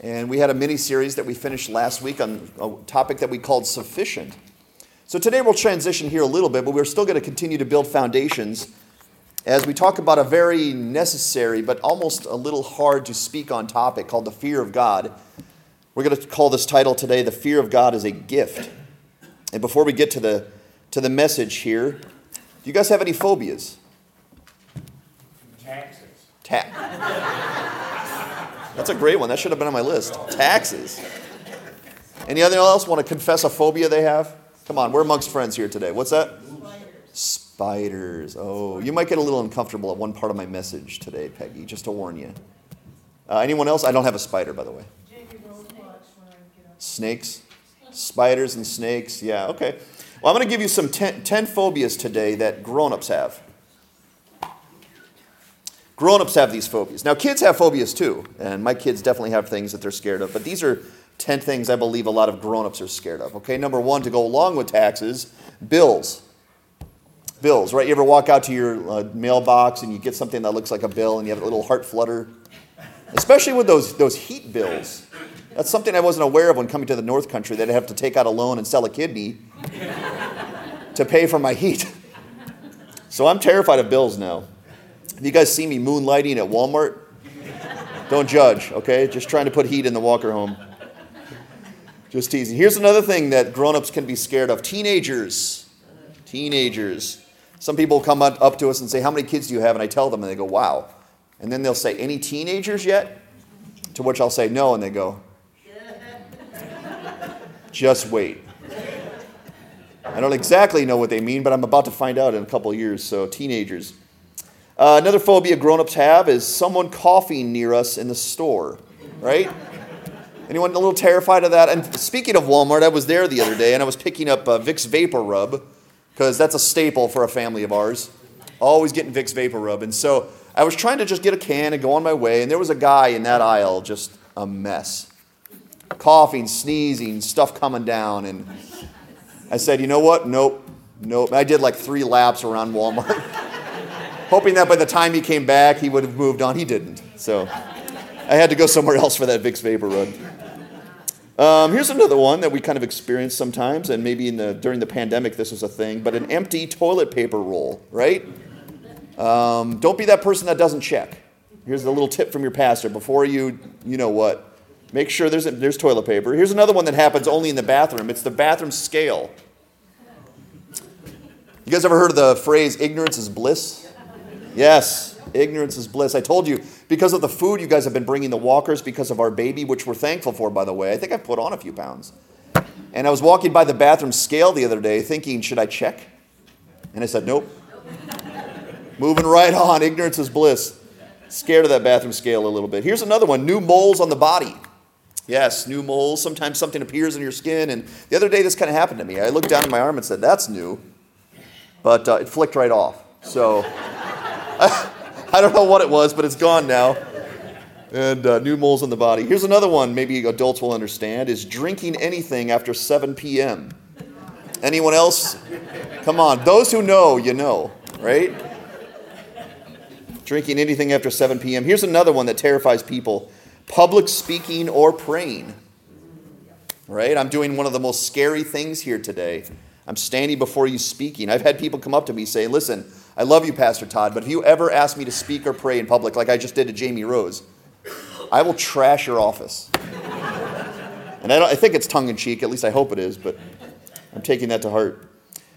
And we had a mini series that we finished last week on a topic that we called sufficient. So today we'll transition here a little bit, but we're still going to continue to build foundations as we talk about a very necessary but almost a little hard to speak on topic called the fear of God. We're going to call this title today The Fear of God is a Gift. And before we get to the, to the message here, do you guys have any phobias? Taxes. Ta- That's a great one. That should have been on my list. Taxes. Anyone else want to confess a phobia they have? Come on, we're amongst friends here today. What's that? Spiders. Oh, you might get a little uncomfortable at one part of my message today, Peggy, just to warn you. Uh, anyone else? I don't have a spider, by the way. Snakes? Spiders and snakes. Yeah, okay. Well, I'm going to give you some ten, 10 phobias today that grown ups have. Grown ups have these phobias. Now, kids have phobias too, and my kids definitely have things that they're scared of, but these are 10 things I believe a lot of grown ups are scared of. Okay, number one, to go along with taxes, bills. Bills, right? You ever walk out to your uh, mailbox and you get something that looks like a bill and you have a little heart flutter? Especially with those, those heat bills. That's something I wasn't aware of when coming to the North Country, that I'd have to take out a loan and sell a kidney to pay for my heat. So I'm terrified of bills now. If you guys see me moonlighting at Walmart, don't judge, okay? Just trying to put heat in the walker home. Just teasing. Here's another thing that grown-ups can be scared of. Teenagers. Teenagers. Some people come up to us and say, How many kids do you have? And I tell them, and they go, Wow. And then they'll say, Any teenagers yet? To which I'll say, No. And they go, Just wait. I don't exactly know what they mean, but I'm about to find out in a couple years. So, teenagers. Uh, another phobia grown-ups have is someone coughing near us in the store, right? Anyone a little terrified of that? And speaking of Walmart, I was there the other day and I was picking up uh, Vicks Vapor Rub because that's a staple for a family of ours. Always getting Vicks Vapor Rub. And so I was trying to just get a can and go on my way, and there was a guy in that aisle, just a mess. Coughing, sneezing, stuff coming down. And I said, you know what? Nope. Nope. I did like three laps around Walmart. hoping that by the time he came back, he would have moved on. He didn't. So I had to go somewhere else for that Vicks Vapor Rub. Um, here's another one that we kind of experience sometimes, and maybe the, during the pandemic this was a thing, but an empty toilet paper roll, right? Um, don't be that person that doesn't check. Here's a little tip from your pastor before you, you know what, make sure there's, a, there's toilet paper. Here's another one that happens only in the bathroom it's the bathroom scale. You guys ever heard of the phrase ignorance is bliss? Yes, ignorance is bliss. I told you, because of the food you guys have been bringing the walkers, because of our baby, which we're thankful for, by the way, I think I've put on a few pounds. And I was walking by the bathroom scale the other day thinking, should I check? And I said, nope. Moving right on. Ignorance is bliss. Scared of that bathroom scale a little bit. Here's another one new moles on the body. Yes, new moles. Sometimes something appears in your skin. And the other day, this kind of happened to me. I looked down at my arm and said, that's new. But uh, it flicked right off. So. I don't know what it was, but it's gone now. And uh, new moles in the body. Here's another one, maybe adults will understand, is drinking anything after 7 p.m. Anyone else? Come on, those who know, you know, right? Drinking anything after 7 p.m. Here's another one that terrifies people public speaking or praying. Right? I'm doing one of the most scary things here today. I'm standing before you speaking. I've had people come up to me say, Listen, I love you, Pastor Todd, but if you ever ask me to speak or pray in public, like I just did to Jamie Rose, I will trash your office. and I, I think it's tongue in cheek, at least I hope it is, but I'm taking that to heart.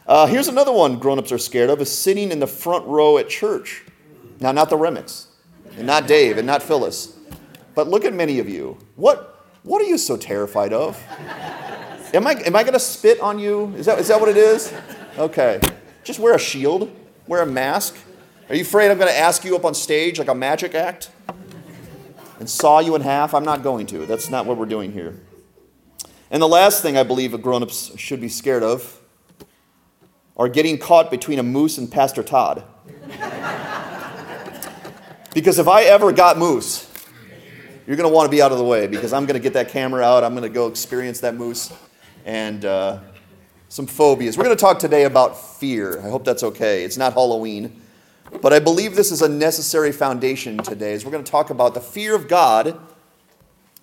Uh, here's another one grown-ups are scared of is sitting in the front row at church. Now, not the Remicks, and not Dave, and not Phyllis, but look at many of you. What, what are you so terrified of? Am I, am I going to spit on you? Is that, is that what it is? Okay. Just wear a shield. Wear a mask? Are you afraid I'm going to ask you up on stage like a magic act and saw you in half? I'm not going to. That's not what we're doing here. And the last thing I believe a grown ups should be scared of are getting caught between a moose and Pastor Todd. because if I ever got moose, you're going to want to be out of the way because I'm going to get that camera out. I'm going to go experience that moose. And uh, some phobias. We're going to talk today about fear. I hope that's okay. It's not Halloween. But I believe this is a necessary foundation today as we're going to talk about the fear of God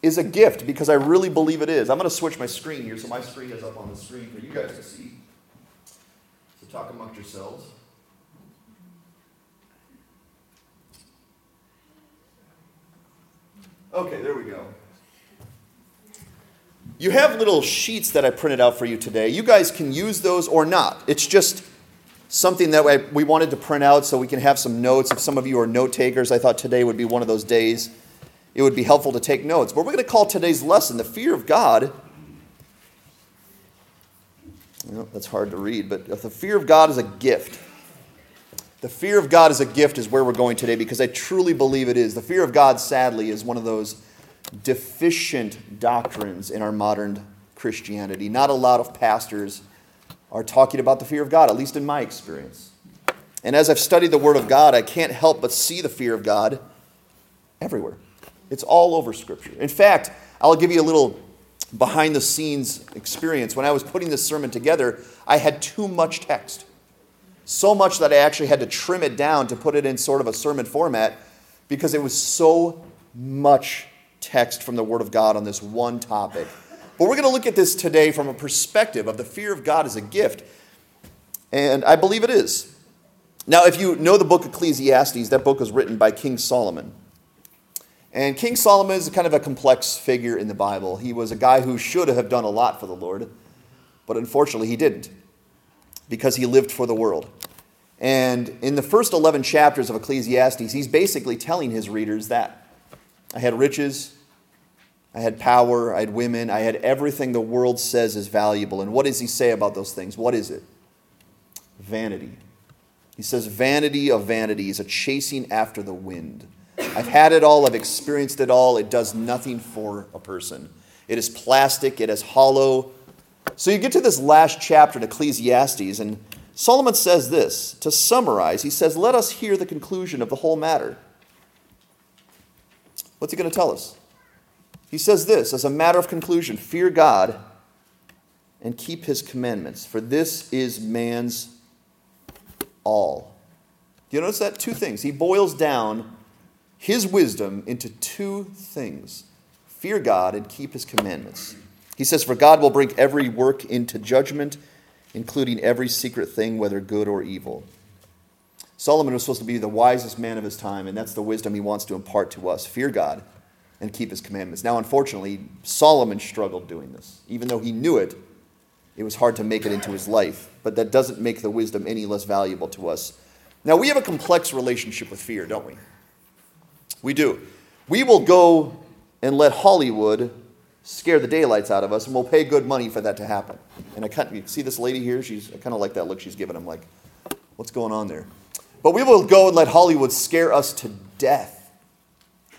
is a gift because I really believe it is. I'm going to switch my screen here so my screen is up on the screen for you guys to see. So talk amongst yourselves. Okay, there we go. You have little sheets that I printed out for you today. You guys can use those or not. It's just something that we wanted to print out so we can have some notes. If some of you are note takers, I thought today would be one of those days. It would be helpful to take notes. But we're going to call today's lesson the fear of God. That's hard to read, but the fear of God is a gift. The fear of God is a gift, is where we're going today because I truly believe it is. The fear of God, sadly, is one of those deficient doctrines in our modern Christianity. Not a lot of pastors are talking about the fear of God, at least in my experience. And as I've studied the Word of God, I can't help but see the fear of God everywhere. It's all over Scripture. In fact, I'll give you a little behind the scenes experience. When I was putting this sermon together, I had too much text. So much that I actually had to trim it down to put it in sort of a sermon format because it was so much text from the Word of God on this one topic. But we're going to look at this today from a perspective of the fear of God as a gift. And I believe it is. Now, if you know the book Ecclesiastes, that book was written by King Solomon. And King Solomon is kind of a complex figure in the Bible. He was a guy who should have done a lot for the Lord, but unfortunately he didn't because he lived for the world. And in the first 11 chapters of Ecclesiastes, he's basically telling his readers that I had riches, I had power, I had women, I had everything the world says is valuable. And what does he say about those things? What is it? Vanity. He says, Vanity of vanities, a chasing after the wind. I've had it all, I've experienced it all. It does nothing for a person. It is plastic, it is hollow. So you get to this last chapter in Ecclesiastes, and Solomon says this to summarize, he says, Let us hear the conclusion of the whole matter. What's he going to tell us? He says this as a matter of conclusion fear God and keep his commandments, for this is man's all. Do you notice that? Two things. He boils down his wisdom into two things fear God and keep his commandments. He says, For God will bring every work into judgment, including every secret thing, whether good or evil. Solomon was supposed to be the wisest man of his time, and that's the wisdom he wants to impart to us. Fear God and keep his commandments. Now, unfortunately, Solomon struggled doing this. Even though he knew it, it was hard to make it into his life. But that doesn't make the wisdom any less valuable to us. Now, we have a complex relationship with fear, don't we? We do. We will go and let Hollywood scare the daylights out of us, and we'll pay good money for that to happen. And I kind of, see this lady here? She's I kind of like that look she's giving. I'm like, what's going on there? But we will go and let Hollywood scare us to death.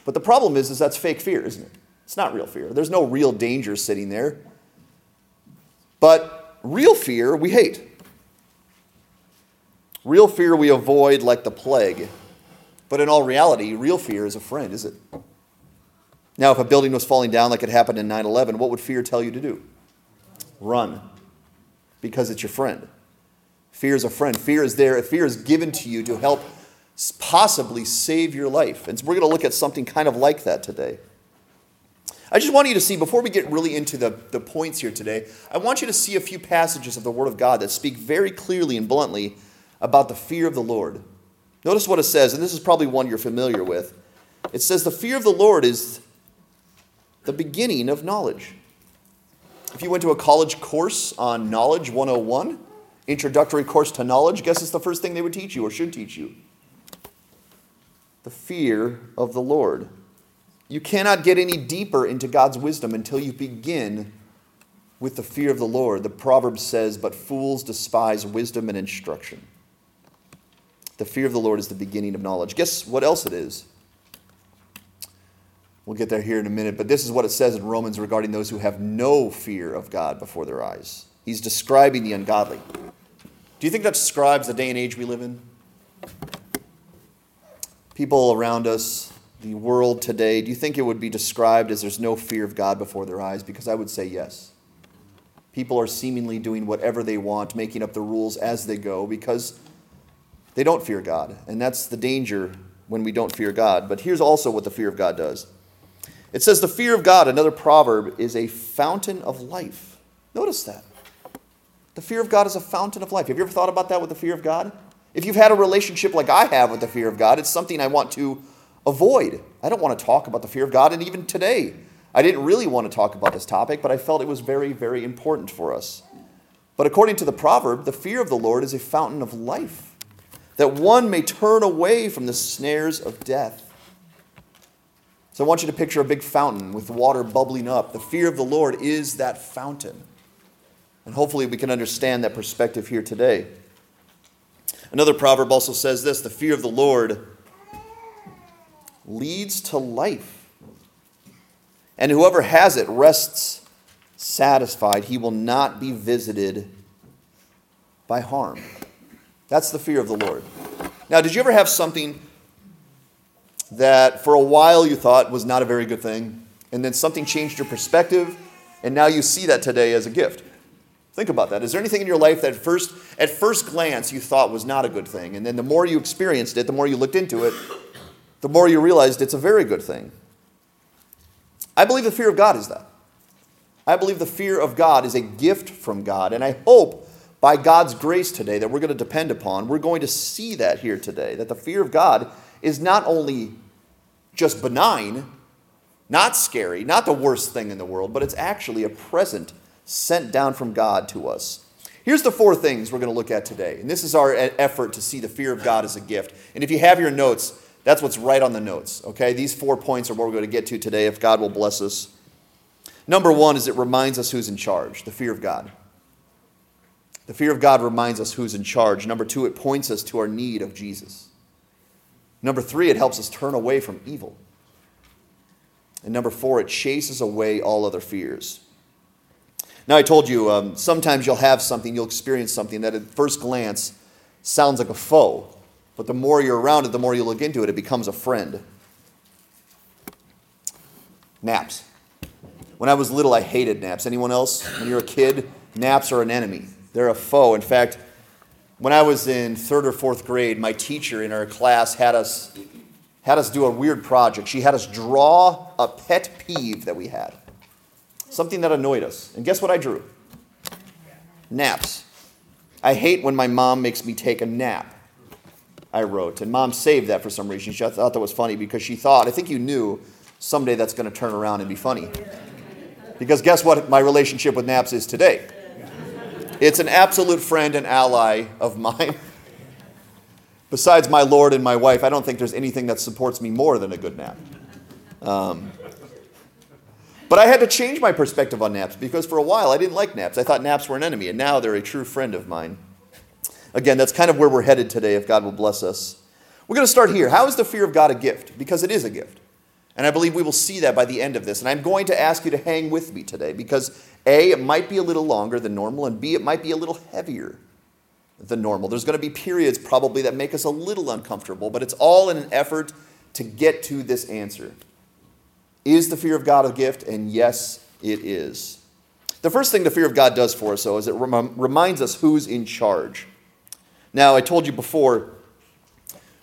But the problem is, is that's fake fear, isn't it? It's not real fear. There's no real danger sitting there. But real fear we hate. Real fear we avoid like the plague. But in all reality, real fear is a friend, is it? Now, if a building was falling down like it happened in 9 11, what would fear tell you to do? Run. Because it's your friend. Fear is a friend. Fear is there. Fear is given to you to help possibly save your life. And we're going to look at something kind of like that today. I just want you to see, before we get really into the, the points here today, I want you to see a few passages of the Word of God that speak very clearly and bluntly about the fear of the Lord. Notice what it says, and this is probably one you're familiar with. It says, The fear of the Lord is the beginning of knowledge. If you went to a college course on Knowledge 101, introductory course to knowledge, guess it's the first thing they would teach you or should teach you? The fear of the Lord. You cannot get any deeper into God's wisdom until you begin with the fear of the Lord. The proverb says, But fools despise wisdom and instruction. The fear of the Lord is the beginning of knowledge. Guess what else it is? We'll get there here in a minute, but this is what it says in Romans regarding those who have no fear of God before their eyes. He's describing the ungodly. Do you think that describes the day and age we live in? People around us, the world today, do you think it would be described as there's no fear of God before their eyes? Because I would say yes. People are seemingly doing whatever they want, making up the rules as they go because they don't fear God. And that's the danger when we don't fear God. But here's also what the fear of God does It says, The fear of God, another proverb, is a fountain of life. Notice that. The fear of God is a fountain of life. Have you ever thought about that with the fear of God? If you've had a relationship like I have with the fear of God, it's something I want to avoid. I don't want to talk about the fear of God. And even today, I didn't really want to talk about this topic, but I felt it was very, very important for us. But according to the proverb, the fear of the Lord is a fountain of life, that one may turn away from the snares of death. So I want you to picture a big fountain with water bubbling up. The fear of the Lord is that fountain. And hopefully we can understand that perspective here today. Another proverb also says this the fear of the Lord leads to life. And whoever has it rests satisfied. He will not be visited by harm. That's the fear of the Lord. Now, did you ever have something that for a while you thought was not a very good thing, and then something changed your perspective, and now you see that today as a gift? Think about that. Is there anything in your life that at first, at first glance you thought was not a good thing, and then the more you experienced it, the more you looked into it, the more you realized it's a very good thing? I believe the fear of God is that. I believe the fear of God is a gift from God, and I hope by God's grace today that we're going to depend upon, we're going to see that here today, that the fear of God is not only just benign, not scary, not the worst thing in the world, but it's actually a present sent down from God to us. Here's the four things we're going to look at today. And this is our effort to see the fear of God as a gift. And if you have your notes, that's what's right on the notes. Okay? These four points are what we're going to get to today if God will bless us. Number one is it reminds us who's in charge, the fear of God. The fear of God reminds us who's in charge. Number two, it points us to our need of Jesus. Number three, it helps us turn away from evil. And number four, it chases away all other fears. Now, I told you, um, sometimes you'll have something, you'll experience something that at first glance sounds like a foe, but the more you're around it, the more you look into it, it becomes a friend. Naps. When I was little, I hated naps. Anyone else? When you're a kid, naps are an enemy, they're a foe. In fact, when I was in third or fourth grade, my teacher in our class had us, had us do a weird project. She had us draw a pet peeve that we had something that annoyed us. And guess what I drew? Naps. I hate when my mom makes me take a nap. I wrote. And mom saved that for some reason. She thought that was funny because she thought, I think you knew someday that's going to turn around and be funny. Because guess what my relationship with naps is today? It's an absolute friend and ally of mine. Besides my Lord and my wife, I don't think there's anything that supports me more than a good nap. Um, but I had to change my perspective on naps because for a while I didn't like naps. I thought naps were an enemy, and now they're a true friend of mine. Again, that's kind of where we're headed today, if God will bless us. We're going to start here. How is the fear of God a gift? Because it is a gift. And I believe we will see that by the end of this. And I'm going to ask you to hang with me today because A, it might be a little longer than normal, and B, it might be a little heavier than normal. There's going to be periods probably that make us a little uncomfortable, but it's all in an effort to get to this answer. Is the fear of God a gift? And yes, it is. The first thing the fear of God does for us, though, is it rem- reminds us who's in charge. Now, I told you before,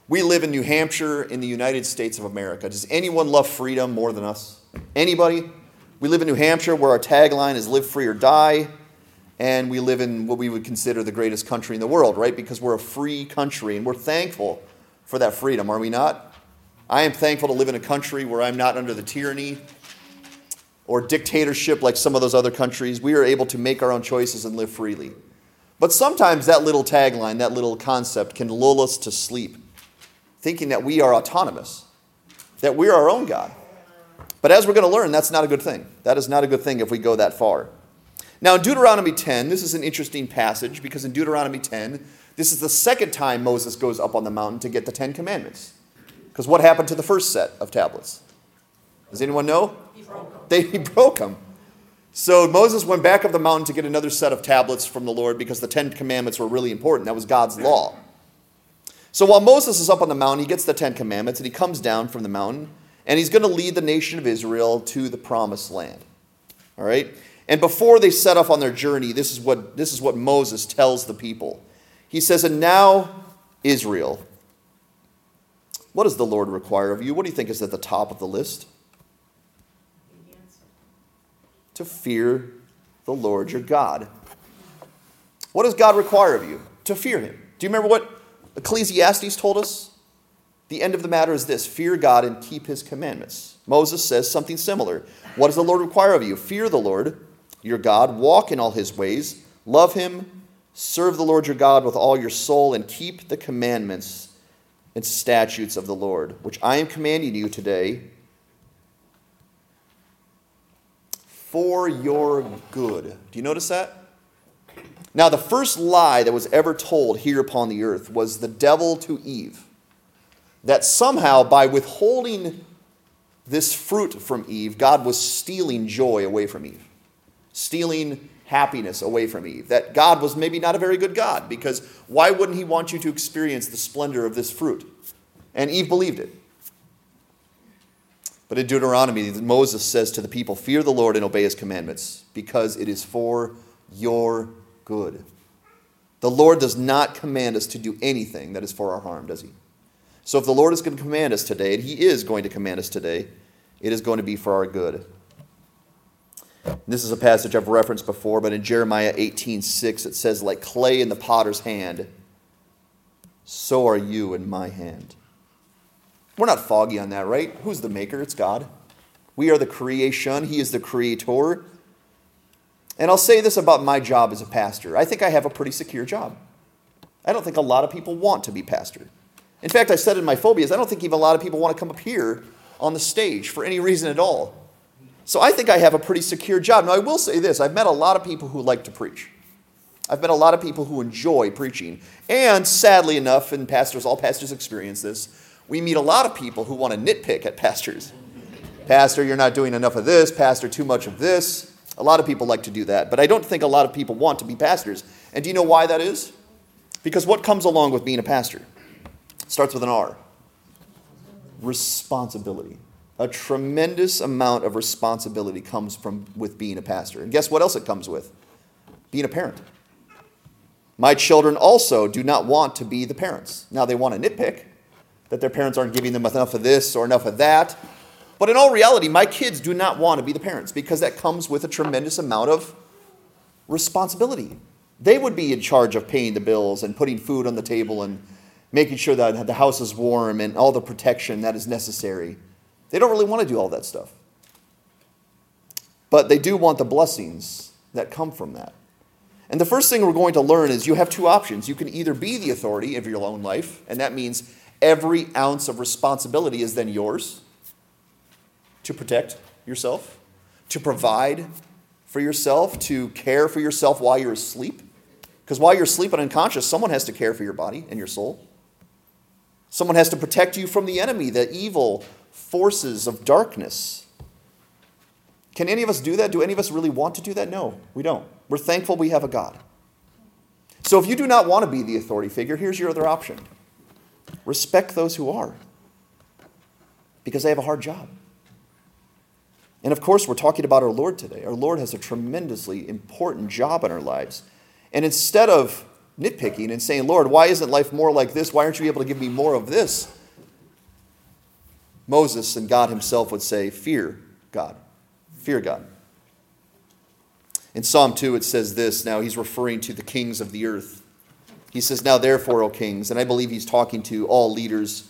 we live in New Hampshire in the United States of America. Does anyone love freedom more than us? Anybody? We live in New Hampshire where our tagline is live free or die. And we live in what we would consider the greatest country in the world, right? Because we're a free country and we're thankful for that freedom, are we not? I am thankful to live in a country where I'm not under the tyranny or dictatorship like some of those other countries. We are able to make our own choices and live freely. But sometimes that little tagline, that little concept, can lull us to sleep, thinking that we are autonomous, that we're our own God. But as we're going to learn, that's not a good thing. That is not a good thing if we go that far. Now, in Deuteronomy 10, this is an interesting passage because in Deuteronomy 10, this is the second time Moses goes up on the mountain to get the Ten Commandments. Because what happened to the first set of tablets? Does anyone know? He broke them. They, he broke them. So Moses went back up the mountain to get another set of tablets from the Lord because the Ten Commandments were really important. That was God's law. So while Moses is up on the mountain, he gets the Ten Commandments and he comes down from the mountain and he's going to lead the nation of Israel to the promised land. All right? And before they set off on their journey, this is what, this is what Moses tells the people. He says, And now, Israel, what does the Lord require of you? What do you think is at the top of the list? to fear the Lord your God. What does God require of you? To fear him. Do you remember what Ecclesiastes told us? The end of the matter is this fear God and keep his commandments. Moses says something similar. What does the Lord require of you? Fear the Lord your God, walk in all his ways, love him, serve the Lord your God with all your soul, and keep the commandments and statutes of the Lord, which I am commanding you today for your good. Do you notice that? Now, the first lie that was ever told here upon the earth was the devil to Eve. That somehow, by withholding this fruit from Eve, God was stealing joy away from Eve, stealing happiness away from Eve. That God was maybe not a very good God, because why wouldn't He want you to experience the splendor of this fruit? And Eve believed it. But in Deuteronomy, Moses says to the people, Fear the Lord and obey His commandments, because it is for your good. The Lord does not command us to do anything that is for our harm, does He? So if the Lord is going to command us today, and He is going to command us today, it is going to be for our good. This is a passage I've referenced before, but in Jeremiah 18:6 it says, Like clay in the potter's hand, so are you in my hand. We're not foggy on that, right? Who's the maker? It's God. We are the creation, He is the creator. And I'll say this about my job as a pastor I think I have a pretty secure job. I don't think a lot of people want to be pastor. In fact, I said in my phobias, I don't think even a lot of people want to come up here on the stage for any reason at all. So I think I have a pretty secure job. Now, I will say this I've met a lot of people who like to preach. I've met a lot of people who enjoy preaching. And sadly enough, and pastors, all pastors experience this, we meet a lot of people who want to nitpick at pastors. Pastor, you're not doing enough of this. Pastor, too much of this. A lot of people like to do that, but I don't think a lot of people want to be pastors. And do you know why that is? Because what comes along with being a pastor? It starts with an R responsibility. A tremendous amount of responsibility comes from with being a pastor. And guess what else it comes with? Being a parent. My children also do not want to be the parents. Now they want to nitpick that their parents aren't giving them enough of this or enough of that. But in all reality, my kids do not want to be the parents because that comes with a tremendous amount of responsibility. They would be in charge of paying the bills and putting food on the table and making sure that the house is warm and all the protection that is necessary. They don't really want to do all that stuff. But they do want the blessings that come from that. And the first thing we're going to learn is you have two options. You can either be the authority of your own life, and that means every ounce of responsibility is then yours to protect yourself, to provide for yourself, to care for yourself while you're asleep. Because while you're sleeping unconscious, someone has to care for your body and your soul. Someone has to protect you from the enemy, the evil forces of darkness. Can any of us do that? Do any of us really want to do that? No, we don't. We're thankful we have a God. So if you do not want to be the authority figure, here's your other option respect those who are, because they have a hard job. And of course, we're talking about our Lord today. Our Lord has a tremendously important job in our lives. And instead of nitpicking and saying, Lord, why isn't life more like this? Why aren't you able to give me more of this? Moses and God himself would say, Fear God. Fear God. In Psalm 2, it says this. Now he's referring to the kings of the earth. He says, Now therefore, O kings, and I believe he's talking to all leaders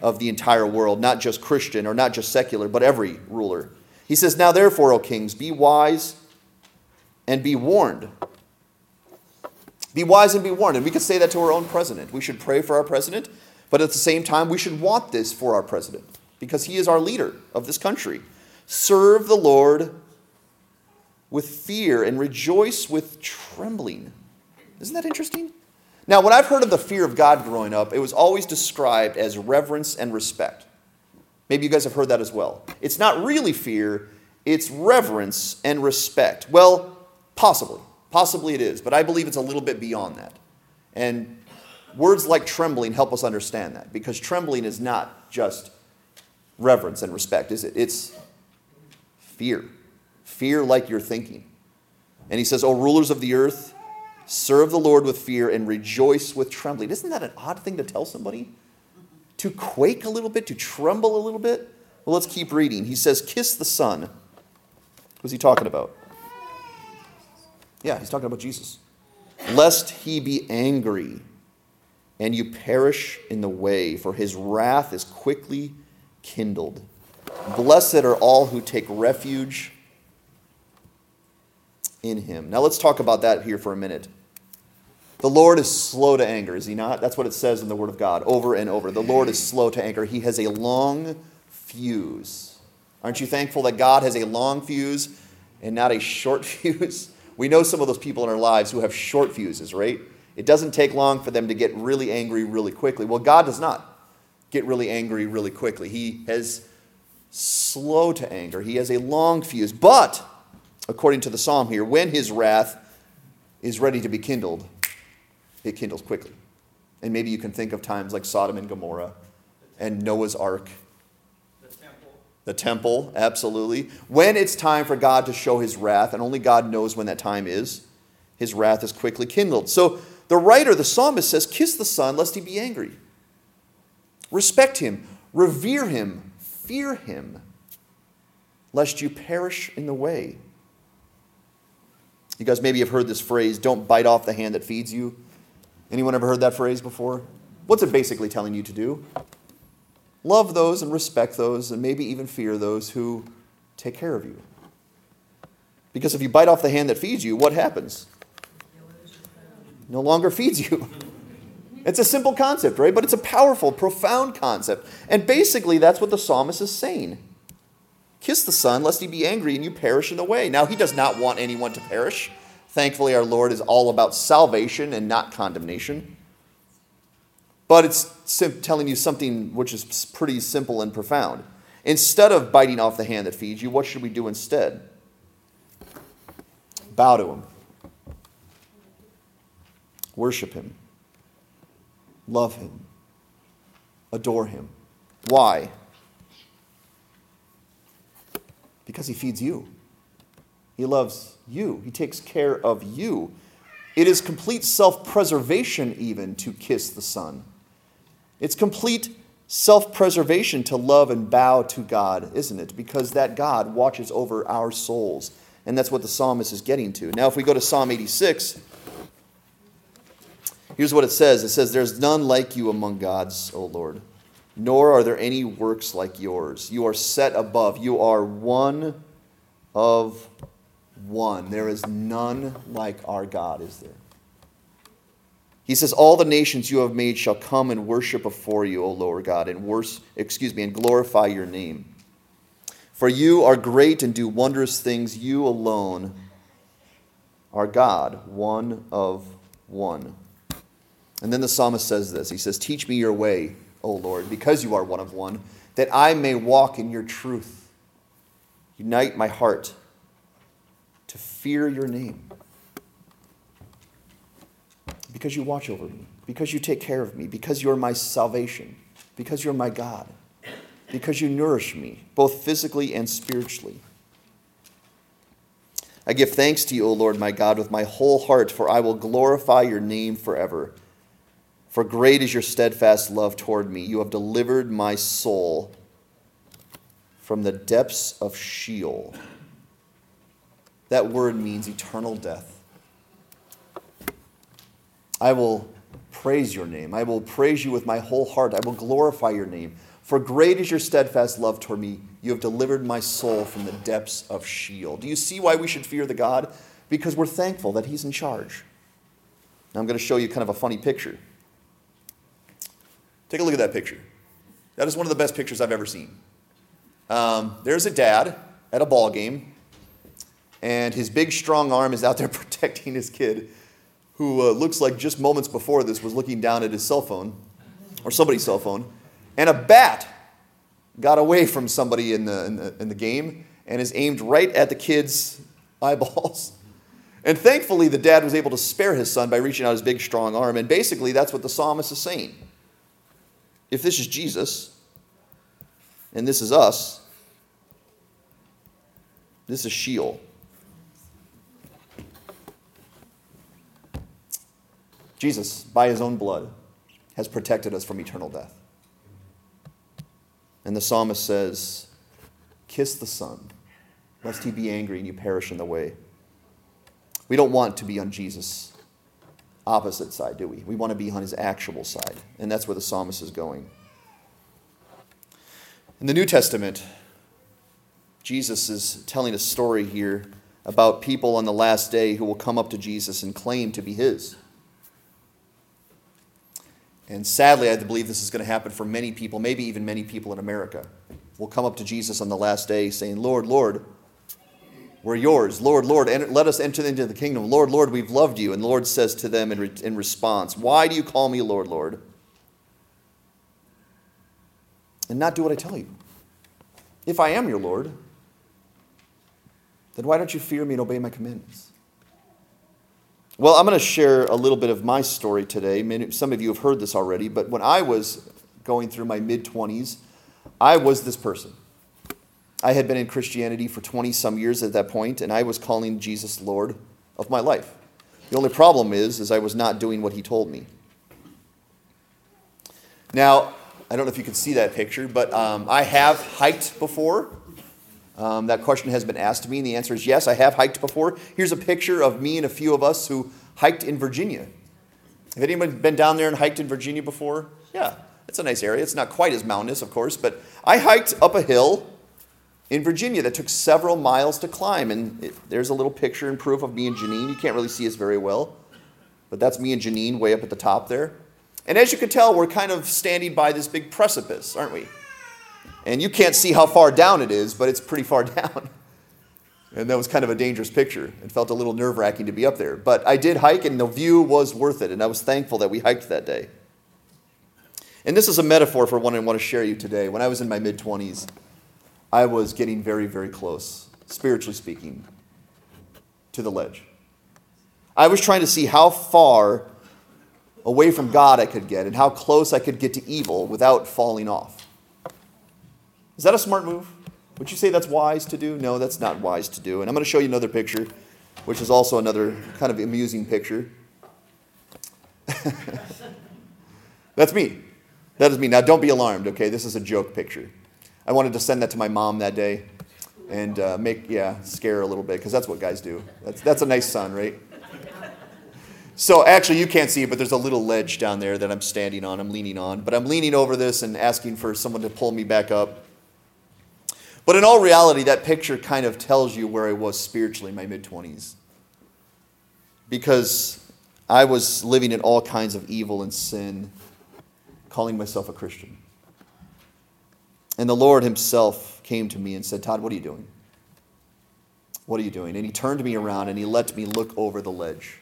of the entire world, not just Christian or not just secular, but every ruler. He says, Now therefore, O kings, be wise and be warned. Be wise and be warned. And we could say that to our own president. We should pray for our president, but at the same time, we should want this for our president because he is our leader of this country. Serve the Lord with fear and rejoice with trembling. Isn't that interesting? Now, when I've heard of the fear of God growing up, it was always described as reverence and respect. Maybe you guys have heard that as well. It's not really fear, it's reverence and respect. Well, possibly. Possibly it is, but I believe it's a little bit beyond that. And words like trembling help us understand that because trembling is not just reverence and respect, is it? It's fear. Fear like you're thinking. And he says, O rulers of the earth, serve the Lord with fear and rejoice with trembling. Isn't that an odd thing to tell somebody? to quake a little bit, to tremble a little bit? Well, let's keep reading. He says, Kiss the Son, Who's he talking about? Yeah, he's talking about Jesus. Lest he be angry and you perish in the way, for his wrath is quickly kindled. Blessed are all who take refuge in him. Now let's talk about that here for a minute. The Lord is slow to anger, is he not? That's what it says in the Word of God over and over. The Lord is slow to anger. He has a long fuse. Aren't you thankful that God has a long fuse and not a short fuse? We know some of those people in our lives who have short fuses, right? It doesn't take long for them to get really angry really quickly. Well, God does not get really angry really quickly. He is slow to anger, He has a long fuse. But, according to the psalm here, when His wrath is ready to be kindled, it kindles quickly. And maybe you can think of times like Sodom and Gomorrah and Noah's Ark. The temple. The temple, absolutely. When it's time for God to show his wrath, and only God knows when that time is, his wrath is quickly kindled. So the writer, the psalmist says, Kiss the Son, lest he be angry. Respect him, revere him, fear him, lest you perish in the way. You guys maybe have heard this phrase, don't bite off the hand that feeds you. Anyone ever heard that phrase before? What's it basically telling you to do? Love those and respect those and maybe even fear those who take care of you. Because if you bite off the hand that feeds you, what happens? No longer feeds you. It's a simple concept, right? But it's a powerful, profound concept. And basically, that's what the psalmist is saying. Kiss the Son, lest he be angry and you perish in the way. Now, he does not want anyone to perish. Thankfully, our Lord is all about salvation and not condemnation. But it's sim- telling you something which is pretty simple and profound. Instead of biting off the hand that feeds you, what should we do instead? Bow to him, worship him, love him, adore him. Why? Because he feeds you. He loves you. He takes care of you. It is complete self preservation, even, to kiss the Son. It's complete self preservation to love and bow to God, isn't it? Because that God watches over our souls. And that's what the psalmist is getting to. Now, if we go to Psalm 86, here's what it says It says, There's none like you among gods, O Lord, nor are there any works like yours. You are set above, you are one of one. There is none like our God, is there? He says, All the nations you have made shall come and worship before you, O Lord God, and worse, excuse me, and glorify your name. For you are great and do wondrous things. You alone are God, one of one. And then the psalmist says this He says, Teach me your way, O Lord, because you are one of one, that I may walk in your truth. Unite my heart to fear your name. Because you watch over me, because you take care of me, because you're my salvation, because you're my God, because you nourish me, both physically and spiritually. I give thanks to you, O Lord my God, with my whole heart, for I will glorify your name forever. For great is your steadfast love toward me. You have delivered my soul from the depths of Sheol. That word means eternal death. I will praise your name. I will praise you with my whole heart. I will glorify your name. For great is your steadfast love toward me. You have delivered my soul from the depths of Sheol. Do you see why we should fear the God? Because we're thankful that He's in charge. Now I'm going to show you kind of a funny picture. Take a look at that picture. That is one of the best pictures I've ever seen. Um, there's a dad at a ball game, and his big, strong arm is out there protecting his kid, who uh, looks like just moments before this was looking down at his cell phone, or somebody's cell phone, and a bat got away from somebody in the, in the, in the game and is aimed right at the kid's eyeballs. And thankfully, the dad was able to spare his son by reaching out his big, strong arm. And basically, that's what the psalmist is saying. If this is Jesus, and this is us, this is Sheol. Jesus, by his own blood, has protected us from eternal death. And the psalmist says, Kiss the Son, lest he be angry and you perish in the way. We don't want to be on Jesus' opposite side, do we? We want to be on his actual side. And that's where the psalmist is going. In the New Testament, Jesus is telling a story here about people on the last day who will come up to Jesus and claim to be his. And sadly, I believe this is going to happen for many people, maybe even many people in America. Will come up to Jesus on the last day saying, Lord, Lord, we're yours. Lord, Lord, let us enter into the kingdom. Lord, Lord, we've loved you. And the Lord says to them in, re- in response, Why do you call me Lord, Lord? And not do what I tell you. If I am your Lord, then why don't you fear me and obey my commandments? Well, I'm going to share a little bit of my story today. Many, some of you have heard this already, but when I was going through my mid 20s, I was this person. I had been in Christianity for 20 some years at that point, and I was calling Jesus Lord of my life. The only problem is, is I was not doing what he told me. Now, I don't know if you can see that picture, but um, I have hiked before. Um, that question has been asked to me, and the answer is yes, I have hiked before. Here's a picture of me and a few of us who hiked in Virginia. Have anyone been down there and hiked in Virginia before? Yeah, it's a nice area. It's not quite as mountainous, of course, but I hiked up a hill in Virginia that took several miles to climb. And it, there's a little picture and proof of me and Janine. You can't really see us very well, but that's me and Janine way up at the top there. And as you can tell, we're kind of standing by this big precipice, aren't we? And you can't see how far down it is, but it's pretty far down. And that was kind of a dangerous picture. It felt a little nerve wracking to be up there. But I did hike, and the view was worth it. And I was thankful that we hiked that day. And this is a metaphor for one I want to share you today. When I was in my mid 20s, I was getting very, very close, spiritually speaking, to the ledge. I was trying to see how far away from God I could get and how close I could get to evil without falling off. Is that a smart move? Would you say that's wise to do? No, that's not wise to do. And I'm going to show you another picture, which is also another kind of amusing picture. that's me. That is me. Now, don't be alarmed, okay? This is a joke picture. I wanted to send that to my mom that day and uh, make, yeah, scare her a little bit, because that's what guys do. That's, that's a nice son, right? So actually, you can't see it, but there's a little ledge down there that I'm standing on, I'm leaning on. But I'm leaning over this and asking for someone to pull me back up. But in all reality, that picture kind of tells you where I was spiritually in my mid 20s. Because I was living in all kinds of evil and sin, calling myself a Christian. And the Lord Himself came to me and said, Todd, what are you doing? What are you doing? And He turned me around and He let me look over the ledge.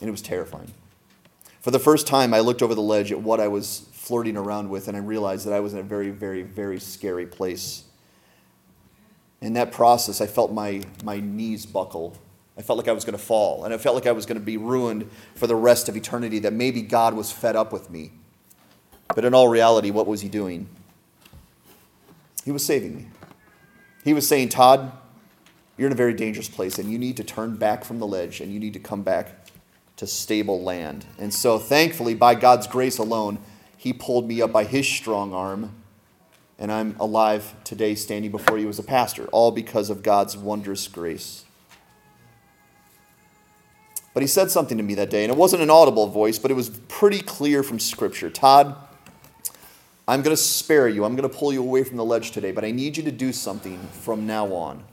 And it was terrifying. For the first time, I looked over the ledge at what I was flirting around with, and I realized that I was in a very, very, very scary place. In that process, I felt my, my knees buckle. I felt like I was going to fall, and I felt like I was going to be ruined for the rest of eternity, that maybe God was fed up with me. But in all reality, what was He doing? He was saving me. He was saying, Todd, you're in a very dangerous place, and you need to turn back from the ledge, and you need to come back to stable land. And so, thankfully, by God's grace alone, He pulled me up by His strong arm, and I'm alive today standing before you as a pastor, all because of God's wondrous grace. But He said something to me that day, and it wasn't an audible voice, but it was pretty clear from Scripture. Todd, I'm going to spare you. I'm going to pull you away from the ledge today, but I need you to do something from now on.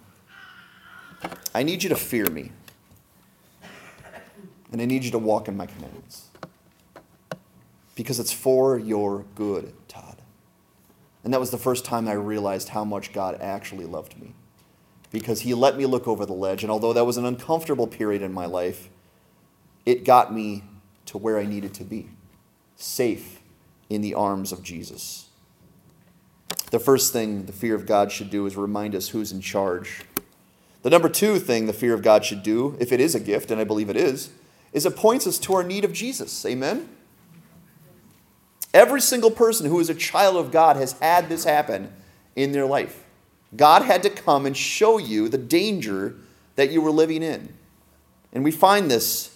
I need you to fear me. And I need you to walk in my commandments. Because it's for your good, Todd. And that was the first time I realized how much God actually loved me. Because he let me look over the ledge. And although that was an uncomfortable period in my life, it got me to where I needed to be safe in the arms of Jesus. The first thing the fear of God should do is remind us who's in charge. The number two thing the fear of God should do, if it is a gift, and I believe it is, is it points us to our need of Jesus. Amen? Every single person who is a child of God has had this happen in their life. God had to come and show you the danger that you were living in. And we find this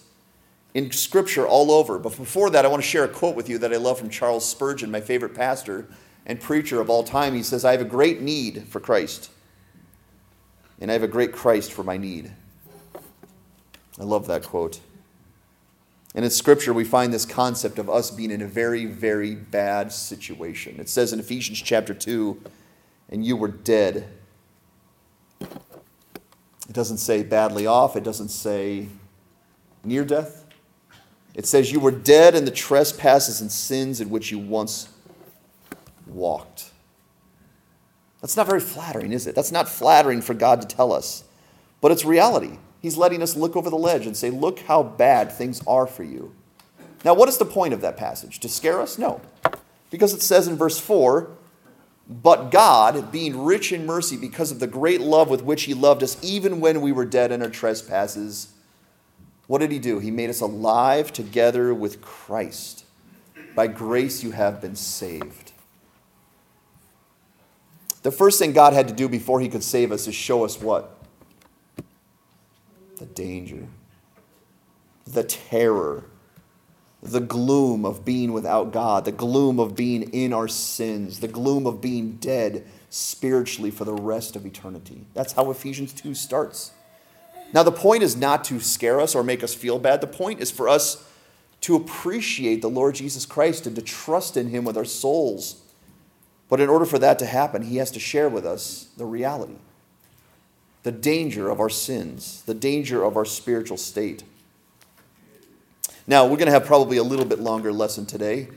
in Scripture all over. But before that, I want to share a quote with you that I love from Charles Spurgeon, my favorite pastor and preacher of all time. He says, I have a great need for Christ. and I have a great Christ for my need. I love that quote. And in Scripture, we find this concept of us being in a very, very bad situation. It says in Ephesians chapter 2, and you were dead. It doesn't say badly off, it doesn't say near death. It says you were dead in the trespasses and sins in which you once walked. That's not very flattering, is it? That's not flattering for God to tell us, but it's reality. He's letting us look over the ledge and say, Look how bad things are for you. Now, what is the point of that passage? To scare us? No. Because it says in verse 4 But God, being rich in mercy because of the great love with which He loved us, even when we were dead in our trespasses, what did He do? He made us alive together with Christ. By grace you have been saved. The first thing God had to do before He could save us is show us what? the danger, the terror, the gloom of being without God, the gloom of being in our sins, the gloom of being dead spiritually for the rest of eternity. That's how Ephesians 2 starts. Now, the point is not to scare us or make us feel bad. The point is for us to appreciate the Lord Jesus Christ and to trust in Him with our souls. But in order for that to happen, He has to share with us the reality the danger of our sins, the danger of our spiritual state. Now, we're going to have probably a little bit longer lesson today,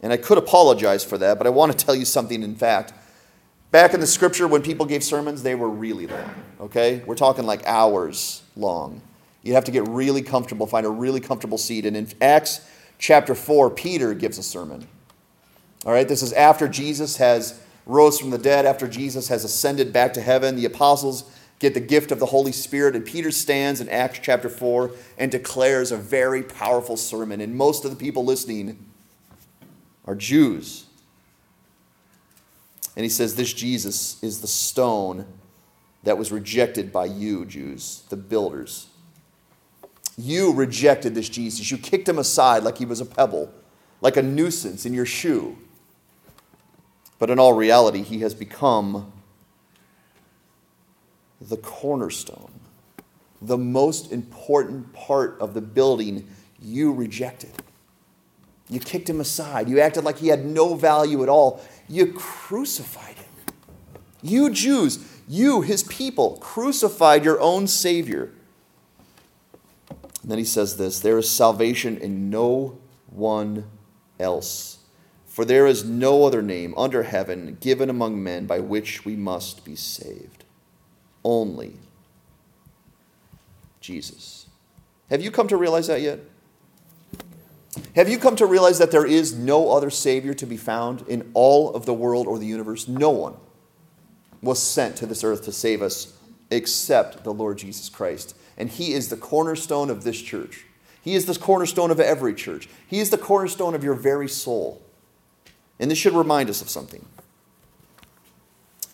and I could apologize for that, but I want to tell you something in fact. Back in the scripture, when people gave sermons, they were really long, okay? We're talking like hours long. You have to get really comfortable, find a really comfortable seat. And in Acts chapter 4, Peter gives a sermon. All right, this is after Jesus has rose from the dead, after Jesus has ascended back to heaven. The apostles get the gift of the Holy Spirit. And Peter stands in Acts chapter 4 and declares a very powerful sermon. And most of the people listening are Jews. And he says, This Jesus is the stone that was rejected by you, Jews, the builders. You rejected this Jesus. You kicked him aside like he was a pebble, like a nuisance in your shoe. But in all reality, he has become the cornerstone, the most important part of the building, you rejected. You kicked him aside. You acted like he had no value at all. You crucified him. You Jews, you, his people, crucified your own Savior. And then he says this there is salvation in no one else. For there is no other name under heaven given among men by which we must be saved only Jesus. Have you come to realize that yet? Have you come to realize that there is no other Savior to be found in all of the world or the universe? No one was sent to this earth to save us except the Lord Jesus Christ. And He is the cornerstone of this church. He is the cornerstone of every church. He is the cornerstone of your very soul. And this should remind us of something.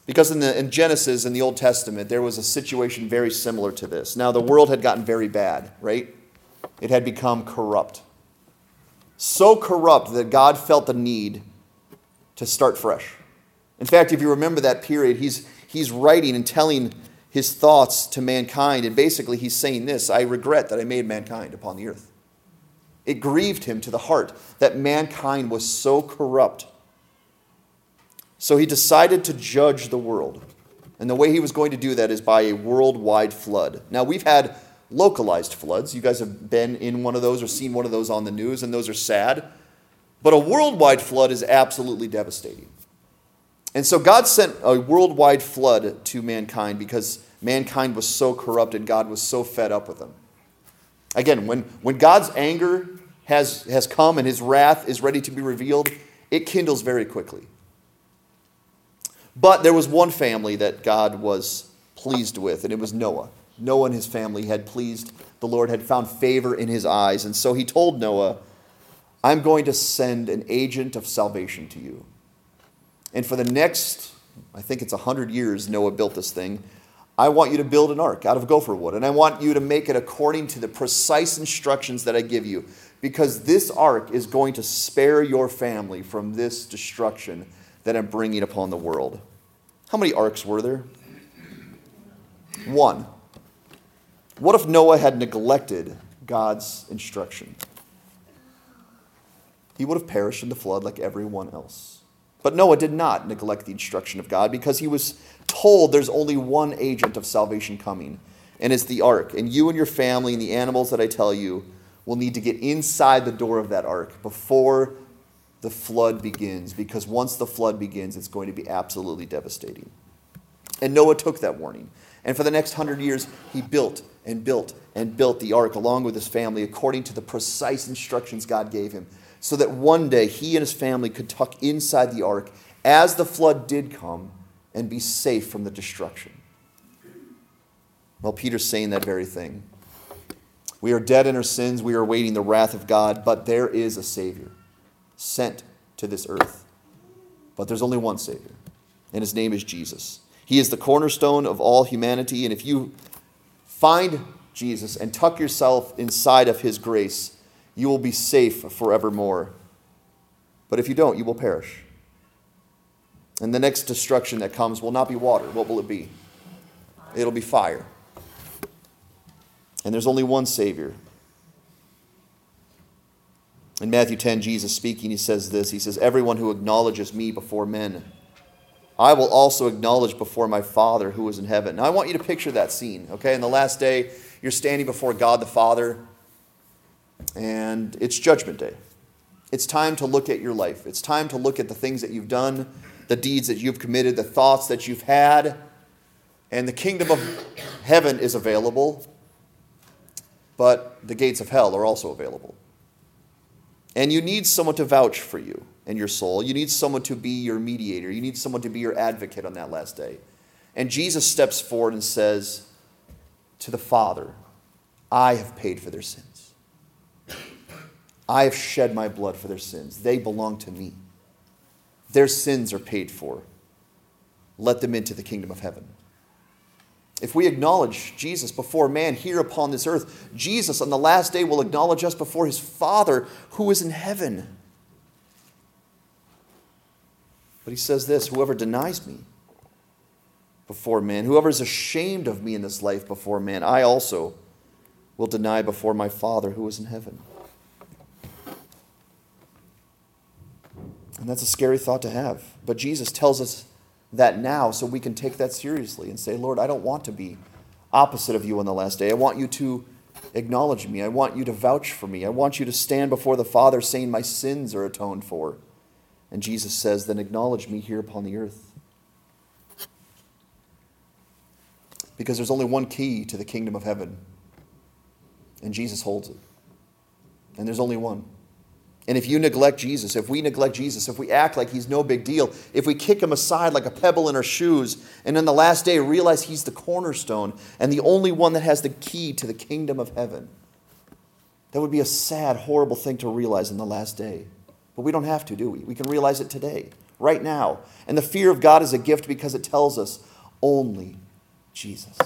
Because in, the, in Genesis, in the Old Testament, there was a situation very similar to this. Now, the world had gotten very bad, right? It had become corrupt. So corrupt that God felt the need to start fresh. In fact, if you remember that period, he's, he's writing and telling his thoughts to mankind, and basically he's saying this I regret that I made mankind upon the earth. It grieved him to the heart that mankind was so corrupt so he decided to judge the world. And the way he was going to do that is by a worldwide flood. Now, we've had localized floods. You guys have been in one of those or seen one of those on the news, and those are sad. But a worldwide flood is absolutely devastating. And so God sent a worldwide flood to mankind because mankind was so corrupt and God was so fed up with them. Again, when, when God's anger has, has come and his wrath is ready to be revealed, it kindles very quickly. But there was one family that God was pleased with, and it was Noah. Noah and his family had pleased the Lord, had found favor in his eyes. And so he told Noah, I'm going to send an agent of salvation to you. And for the next, I think it's 100 years, Noah built this thing. I want you to build an ark out of gopher wood, and I want you to make it according to the precise instructions that I give you, because this ark is going to spare your family from this destruction that I'm bringing upon the world. How many arks were there? One, what if Noah had neglected God's instruction? He would have perished in the flood like everyone else. But Noah did not neglect the instruction of God because he was told there's only one agent of salvation coming, and it's the ark. And you and your family and the animals that I tell you will need to get inside the door of that ark before the flood begins, because once the flood begins, it's going to be absolutely devastating. And Noah took that warning. And for the next hundred years, he built and built and built the ark along with his family according to the precise instructions God gave him, so that one day he and his family could tuck inside the ark as the flood did come and be safe from the destruction. Well, Peter's saying that very thing. We are dead in our sins, we are awaiting the wrath of God, but there is a Savior sent to this earth. But there's only one Savior, and his name is Jesus. He is the cornerstone of all humanity, and if you find Jesus and tuck yourself inside of his grace, you will be safe forevermore. But if you don't, you will perish. And the next destruction that comes will not be water. What will it be? It'll be fire. And there's only one Savior. In Matthew 10, Jesus speaking, he says this He says, Everyone who acknowledges me before men, I will also acknowledge before my Father who is in heaven. Now, I want you to picture that scene, okay? In the last day, you're standing before God the Father, and it's Judgment Day. It's time to look at your life. It's time to look at the things that you've done, the deeds that you've committed, the thoughts that you've had. And the kingdom of heaven is available, but the gates of hell are also available. And you need someone to vouch for you and your soul. You need someone to be your mediator. You need someone to be your advocate on that last day. And Jesus steps forward and says to the Father, I have paid for their sins. I have shed my blood for their sins. They belong to me. Their sins are paid for. Let them into the kingdom of heaven. If we acknowledge Jesus before man here upon this earth, Jesus on the last day will acknowledge us before his Father who is in heaven. But he says this whoever denies me before men, whoever is ashamed of me in this life before men, I also will deny before my Father who is in heaven. And that's a scary thought to have. But Jesus tells us that now so we can take that seriously and say, Lord, I don't want to be opposite of you on the last day. I want you to acknowledge me. I want you to vouch for me. I want you to stand before the Father saying, My sins are atoned for. And Jesus says, Then acknowledge me here upon the earth. Because there's only one key to the kingdom of heaven, and Jesus holds it. And there's only one. And if you neglect Jesus, if we neglect Jesus, if we act like he's no big deal, if we kick him aside like a pebble in our shoes, and on the last day realize he's the cornerstone and the only one that has the key to the kingdom of heaven, that would be a sad, horrible thing to realize in the last day. But we don't have to, do we? We can realize it today, right now. And the fear of God is a gift because it tells us only Jesus.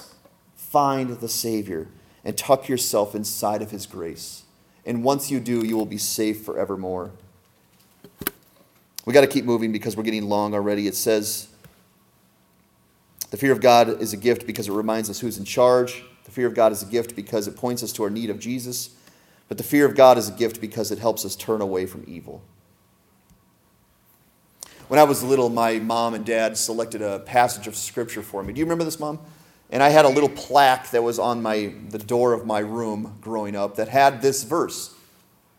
Find the Savior and tuck yourself inside of his grace. And once you do, you will be safe forevermore. We got to keep moving because we're getting long already. It says, the fear of God is a gift because it reminds us who's in charge. The fear of God is a gift because it points us to our need of Jesus. But the fear of God is a gift because it helps us turn away from evil. When I was little, my mom and dad selected a passage of scripture for me. Do you remember this, mom? And I had a little plaque that was on my, the door of my room growing up that had this verse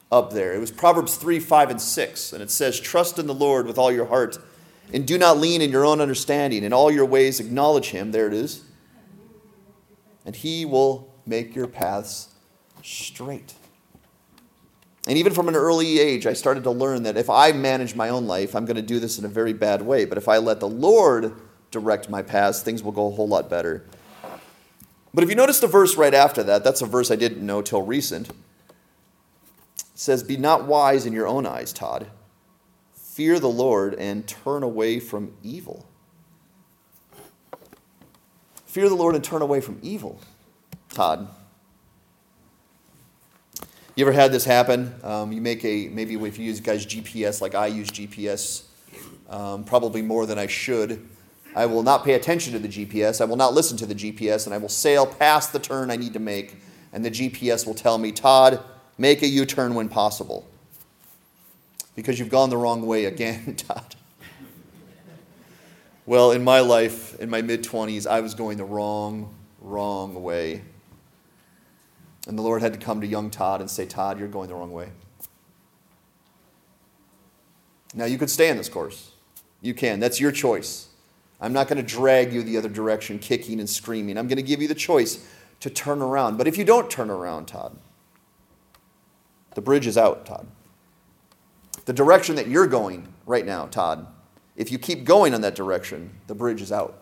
up there. It was Proverbs 3, 5, and 6. And it says, Trust in the Lord with all your heart, and do not lean in your own understanding. In all your ways, acknowledge him. There it is. And he will make your paths straight. And even from an early age, I started to learn that if I manage my own life, I'm going to do this in a very bad way. But if I let the Lord direct my paths, things will go a whole lot better. But if you notice the verse right after that, that's a verse I didn't know till recent. It says, Be not wise in your own eyes, Todd. Fear the Lord and turn away from evil. Fear the Lord and turn away from evil, Todd. You ever had this happen? Um, you make a, maybe if you use guys GPS like I use GPS, um, probably more than I should. I will not pay attention to the GPS. I will not listen to the GPS, and I will sail past the turn I need to make. And the GPS will tell me, Todd, make a U turn when possible. Because you've gone the wrong way again, Todd. Well, in my life, in my mid 20s, I was going the wrong, wrong way. And the Lord had to come to young Todd and say, Todd, you're going the wrong way. Now, you could stay in this course. You can. That's your choice. I'm not going to drag you the other direction, kicking and screaming. I'm going to give you the choice to turn around. But if you don't turn around, Todd, the bridge is out, Todd. The direction that you're going right now, Todd, if you keep going in that direction, the bridge is out.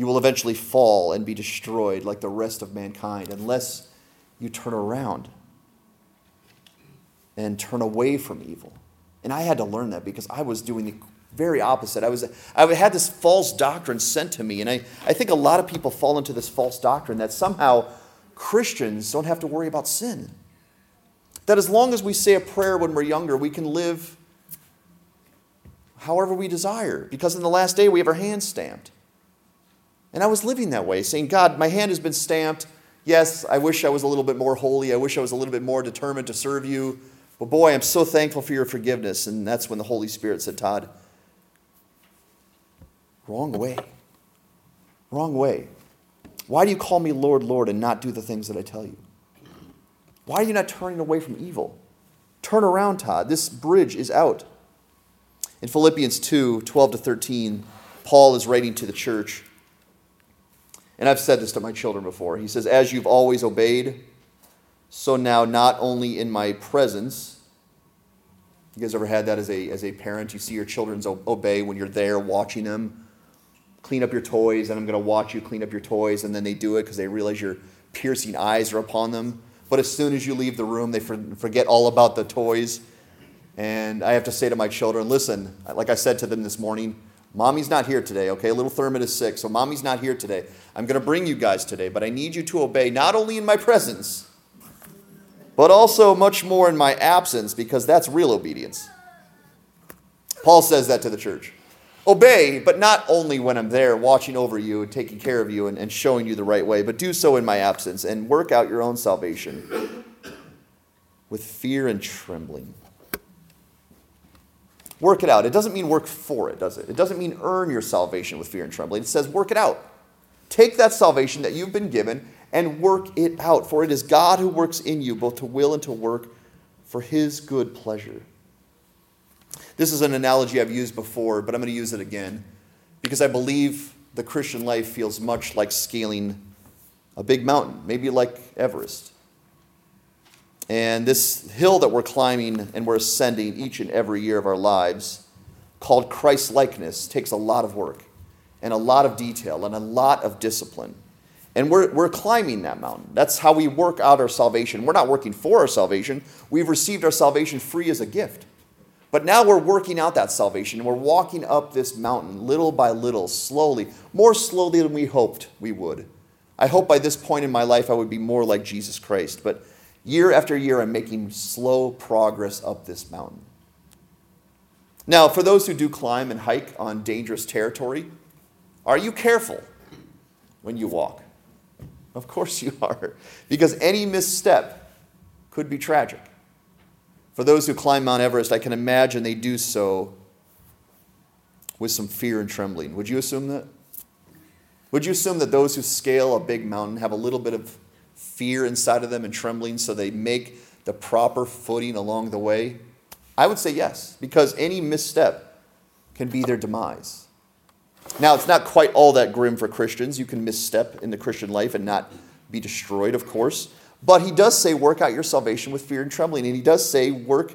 You will eventually fall and be destroyed like the rest of mankind unless you turn around and turn away from evil. And I had to learn that because I was doing the very opposite. I, was, I had this false doctrine sent to me, and I, I think a lot of people fall into this false doctrine that somehow Christians don't have to worry about sin. That as long as we say a prayer when we're younger, we can live however we desire, because in the last day we have our hands stamped. And I was living that way, saying, God, my hand has been stamped. Yes, I wish I was a little bit more holy. I wish I was a little bit more determined to serve you. But boy, I'm so thankful for your forgiveness. And that's when the Holy Spirit said, Todd, wrong way. Wrong way. Why do you call me Lord, Lord, and not do the things that I tell you? Why are you not turning away from evil? Turn around, Todd. This bridge is out. In Philippians 2 12 to 13, Paul is writing to the church. And I've said this to my children before. He says, As you've always obeyed, so now not only in my presence, you guys ever had that as a, as a parent? You see your children obey when you're there watching them clean up your toys, and I'm going to watch you clean up your toys, and then they do it because they realize your piercing eyes are upon them. But as soon as you leave the room, they forget all about the toys. And I have to say to my children, listen, like I said to them this morning, mommy's not here today, okay? Little Thurman is sick, so mommy's not here today. I'm going to bring you guys today, but I need you to obey not only in my presence, but also much more in my absence, because that's real obedience. Paul says that to the church. Obey, but not only when I'm there watching over you and taking care of you and, and showing you the right way, but do so in my absence and work out your own salvation with fear and trembling. Work it out. It doesn't mean work for it, does it? It doesn't mean earn your salvation with fear and trembling. It says work it out. Take that salvation that you've been given and work it out, for it is God who works in you both to will and to work for his good pleasure. This is an analogy I've used before, but I'm going to use it again because I believe the Christian life feels much like scaling a big mountain, maybe like Everest. And this hill that we're climbing and we're ascending each and every year of our lives, called Christ likeness, takes a lot of work and a lot of detail and a lot of discipline. And we're, we're climbing that mountain. That's how we work out our salvation. We're not working for our salvation, we've received our salvation free as a gift. But now we're working out that salvation. And we're walking up this mountain little by little, slowly, more slowly than we hoped we would. I hope by this point in my life I would be more like Jesus Christ. But year after year, I'm making slow progress up this mountain. Now, for those who do climb and hike on dangerous territory, are you careful when you walk? Of course you are, because any misstep could be tragic. For those who climb Mount Everest, I can imagine they do so with some fear and trembling. Would you assume that? Would you assume that those who scale a big mountain have a little bit of fear inside of them and trembling so they make the proper footing along the way? I would say yes, because any misstep can be their demise. Now, it's not quite all that grim for Christians. You can misstep in the Christian life and not be destroyed, of course. But he does say, work out your salvation with fear and trembling. And he does say, work,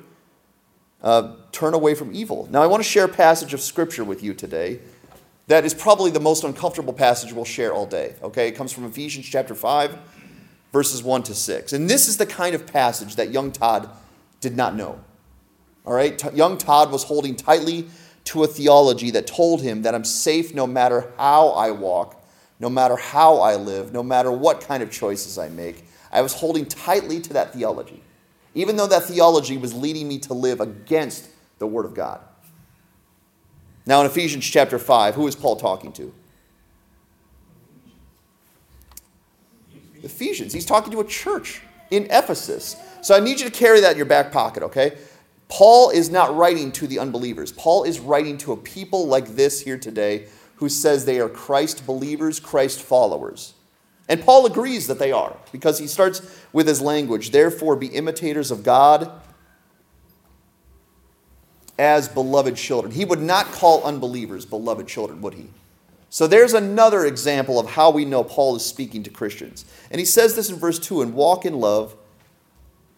uh, turn away from evil. Now, I want to share a passage of scripture with you today that is probably the most uncomfortable passage we'll share all day. Okay? It comes from Ephesians chapter 5, verses 1 to 6. And this is the kind of passage that young Todd did not know. All right? T- young Todd was holding tightly to a theology that told him that I'm safe no matter how I walk, no matter how I live, no matter what kind of choices I make. I was holding tightly to that theology, even though that theology was leading me to live against the Word of God. Now, in Ephesians chapter 5, who is Paul talking to? Ephesians. He's talking to a church in Ephesus. So I need you to carry that in your back pocket, okay? Paul is not writing to the unbelievers. Paul is writing to a people like this here today who says they are Christ believers, Christ followers. And Paul agrees that they are because he starts with his language. Therefore, be imitators of God as beloved children. He would not call unbelievers beloved children, would he? So there's another example of how we know Paul is speaking to Christians. And he says this in verse 2 and walk in love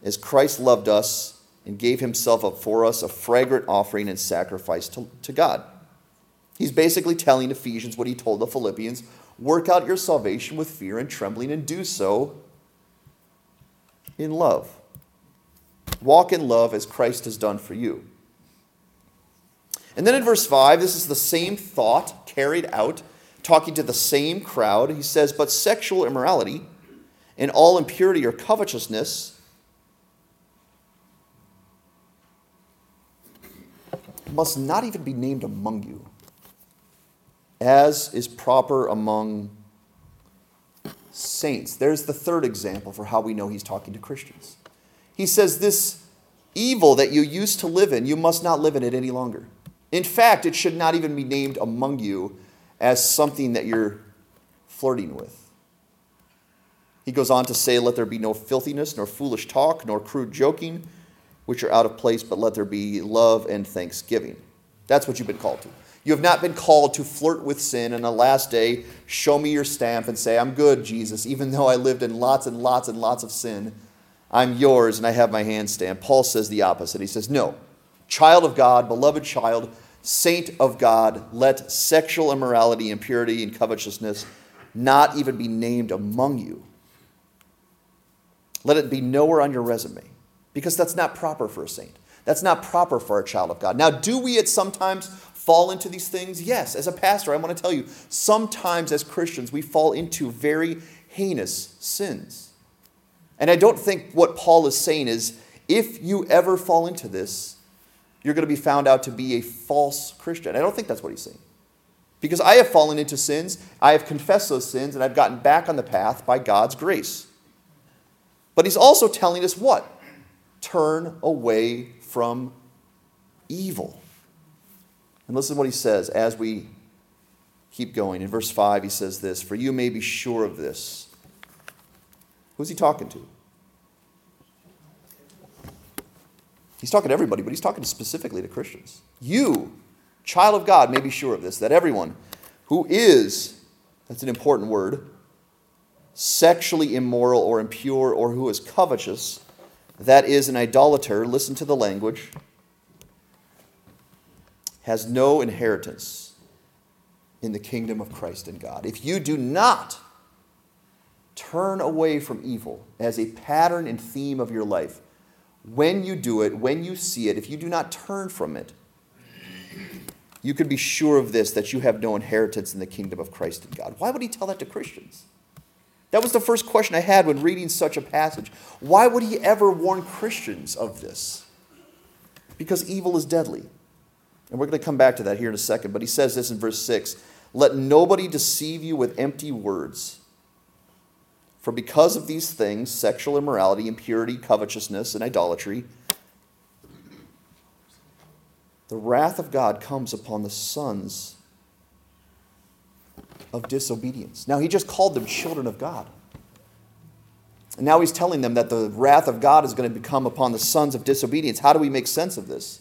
as Christ loved us and gave himself up for us, a fragrant offering and sacrifice to, to God. He's basically telling Ephesians what he told the Philippians work out your salvation with fear and trembling, and do so in love. Walk in love as Christ has done for you. And then in verse 5, this is the same thought carried out, talking to the same crowd. He says, But sexual immorality and all impurity or covetousness must not even be named among you, as is proper among saints. There's the third example for how we know he's talking to Christians. He says, This evil that you used to live in, you must not live in it any longer. In fact, it should not even be named among you as something that you're flirting with. He goes on to say, Let there be no filthiness, nor foolish talk, nor crude joking, which are out of place, but let there be love and thanksgiving. That's what you've been called to. You have not been called to flirt with sin and the last day show me your stamp and say, I'm good, Jesus, even though I lived in lots and lots and lots of sin. I'm yours and I have my hand stamped. Paul says the opposite. He says, No, child of God, beloved child, saint of God, let sexual immorality, impurity, and covetousness not even be named among you. Let it be nowhere on your resume because that's not proper for a saint. That's not proper for a child of God. Now, do we at sometimes fall into these things? Yes. As a pastor, I want to tell you, sometimes as Christians, we fall into very heinous sins. And I don't think what Paul is saying is if you ever fall into this, you're going to be found out to be a false Christian. I don't think that's what he's saying. Because I have fallen into sins, I have confessed those sins, and I've gotten back on the path by God's grace. But he's also telling us what? Turn away from evil. And listen to what he says as we keep going. In verse 5, he says this For you may be sure of this. Who's he talking to? He's talking to everybody, but he's talking specifically to Christians. You, child of God, may be sure of this that everyone who is, that's an important word, sexually immoral or impure or who is covetous, that is an idolater, listen to the language, has no inheritance in the kingdom of Christ and God. If you do not turn away from evil as a pattern and theme of your life, when you do it, when you see it, if you do not turn from it, you can be sure of this that you have no inheritance in the kingdom of Christ and God. Why would he tell that to Christians? That was the first question I had when reading such a passage. Why would he ever warn Christians of this? Because evil is deadly. And we're going to come back to that here in a second. But he says this in verse 6 Let nobody deceive you with empty words. For because of these things, sexual immorality, impurity, covetousness, and idolatry, the wrath of God comes upon the sons of disobedience. Now, he just called them children of God. And now he's telling them that the wrath of God is going to become upon the sons of disobedience. How do we make sense of this?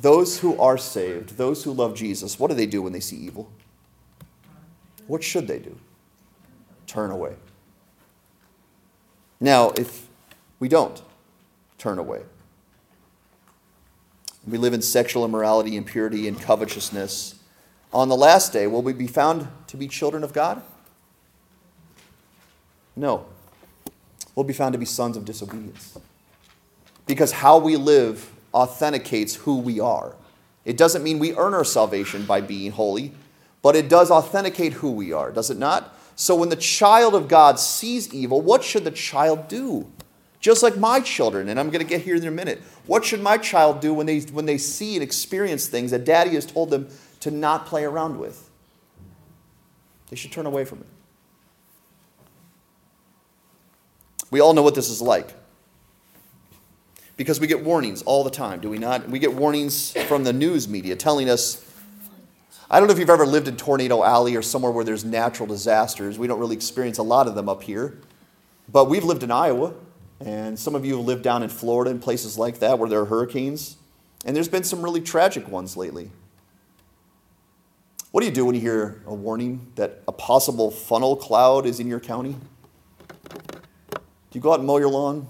Those who are saved, those who love Jesus, what do they do when they see evil? What should they do? Turn away. Now, if we don't turn away, we live in sexual immorality, impurity, and covetousness, on the last day, will we be found to be children of God? No. We'll be found to be sons of disobedience. Because how we live authenticates who we are. It doesn't mean we earn our salvation by being holy, but it does authenticate who we are, does it not? So when the child of God sees evil, what should the child do? Just like my children, and I'm going to get here in a minute. What should my child do when they, when they see and experience things that daddy has told them to not play around with? They should turn away from it. We all know what this is like. Because we get warnings all the time, do we not? We get warnings from the news media telling us I don't know if you've ever lived in Tornado Alley or somewhere where there's natural disasters. We don't really experience a lot of them up here. But we've lived in Iowa, and some of you have lived down in Florida and places like that where there are hurricanes. And there's been some really tragic ones lately. What do you do when you hear a warning that a possible funnel cloud is in your county? Do you go out and mow your lawn?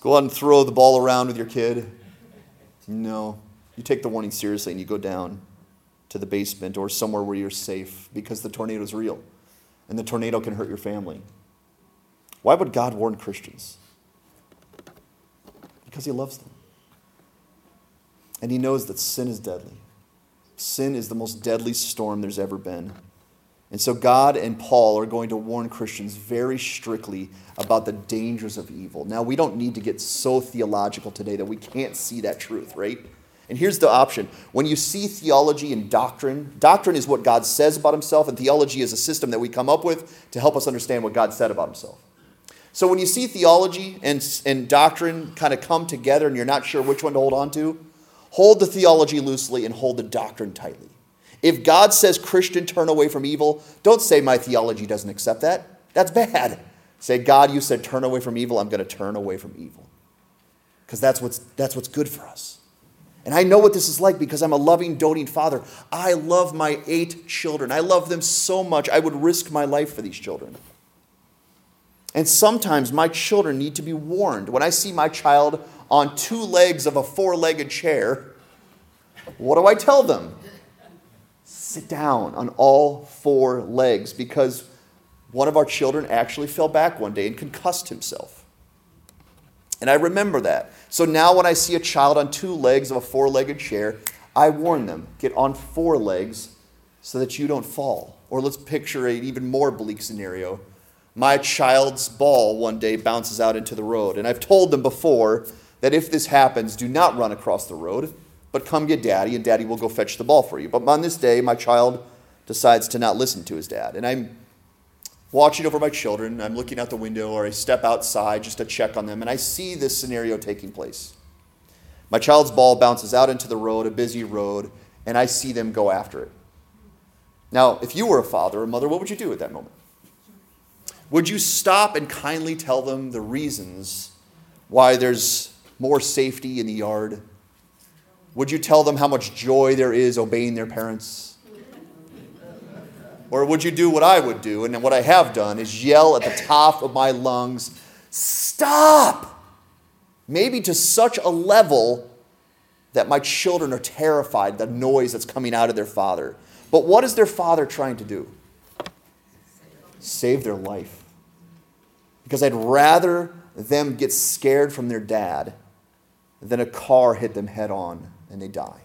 Go out and throw the ball around with your kid? No. You take the warning seriously and you go down to the basement or somewhere where you're safe because the tornado is real and the tornado can hurt your family. Why would God warn Christians? Because He loves them. And He knows that sin is deadly. Sin is the most deadly storm there's ever been. And so God and Paul are going to warn Christians very strictly about the dangers of evil. Now, we don't need to get so theological today that we can't see that truth, right? And here's the option. When you see theology and doctrine, doctrine is what God says about himself, and theology is a system that we come up with to help us understand what God said about himself. So when you see theology and, and doctrine kind of come together and you're not sure which one to hold on to, hold the theology loosely and hold the doctrine tightly. If God says, Christian, turn away from evil, don't say, my theology doesn't accept that. That's bad. Say, God, you said, turn away from evil. I'm going to turn away from evil. Because that's what's, that's what's good for us. And I know what this is like because I'm a loving, doting father. I love my eight children. I love them so much, I would risk my life for these children. And sometimes my children need to be warned. When I see my child on two legs of a four legged chair, what do I tell them? Sit down on all four legs because one of our children actually fell back one day and concussed himself. And I remember that. So now when I see a child on two legs of a four legged chair, I warn them get on four legs so that you don't fall. Or let's picture an even more bleak scenario. My child's ball one day bounces out into the road. And I've told them before that if this happens, do not run across the road, but come get daddy, and daddy will go fetch the ball for you. But on this day, my child decides to not listen to his dad. And I'm watching over my children. I'm looking out the window or I step outside just to check on them, and I see this scenario taking place. My child's ball bounces out into the road, a busy road, and I see them go after it. Now, if you were a father or mother, what would you do at that moment? Would you stop and kindly tell them the reasons why there's more safety in the yard? Would you tell them how much joy there is obeying their parents? Or would you do what I would do? And what I have done is yell at the top of my lungs, Stop! Maybe to such a level that my children are terrified the noise that's coming out of their father. But what is their father trying to do? Save their life. Because I'd rather them get scared from their dad than a car hit them head on and they die.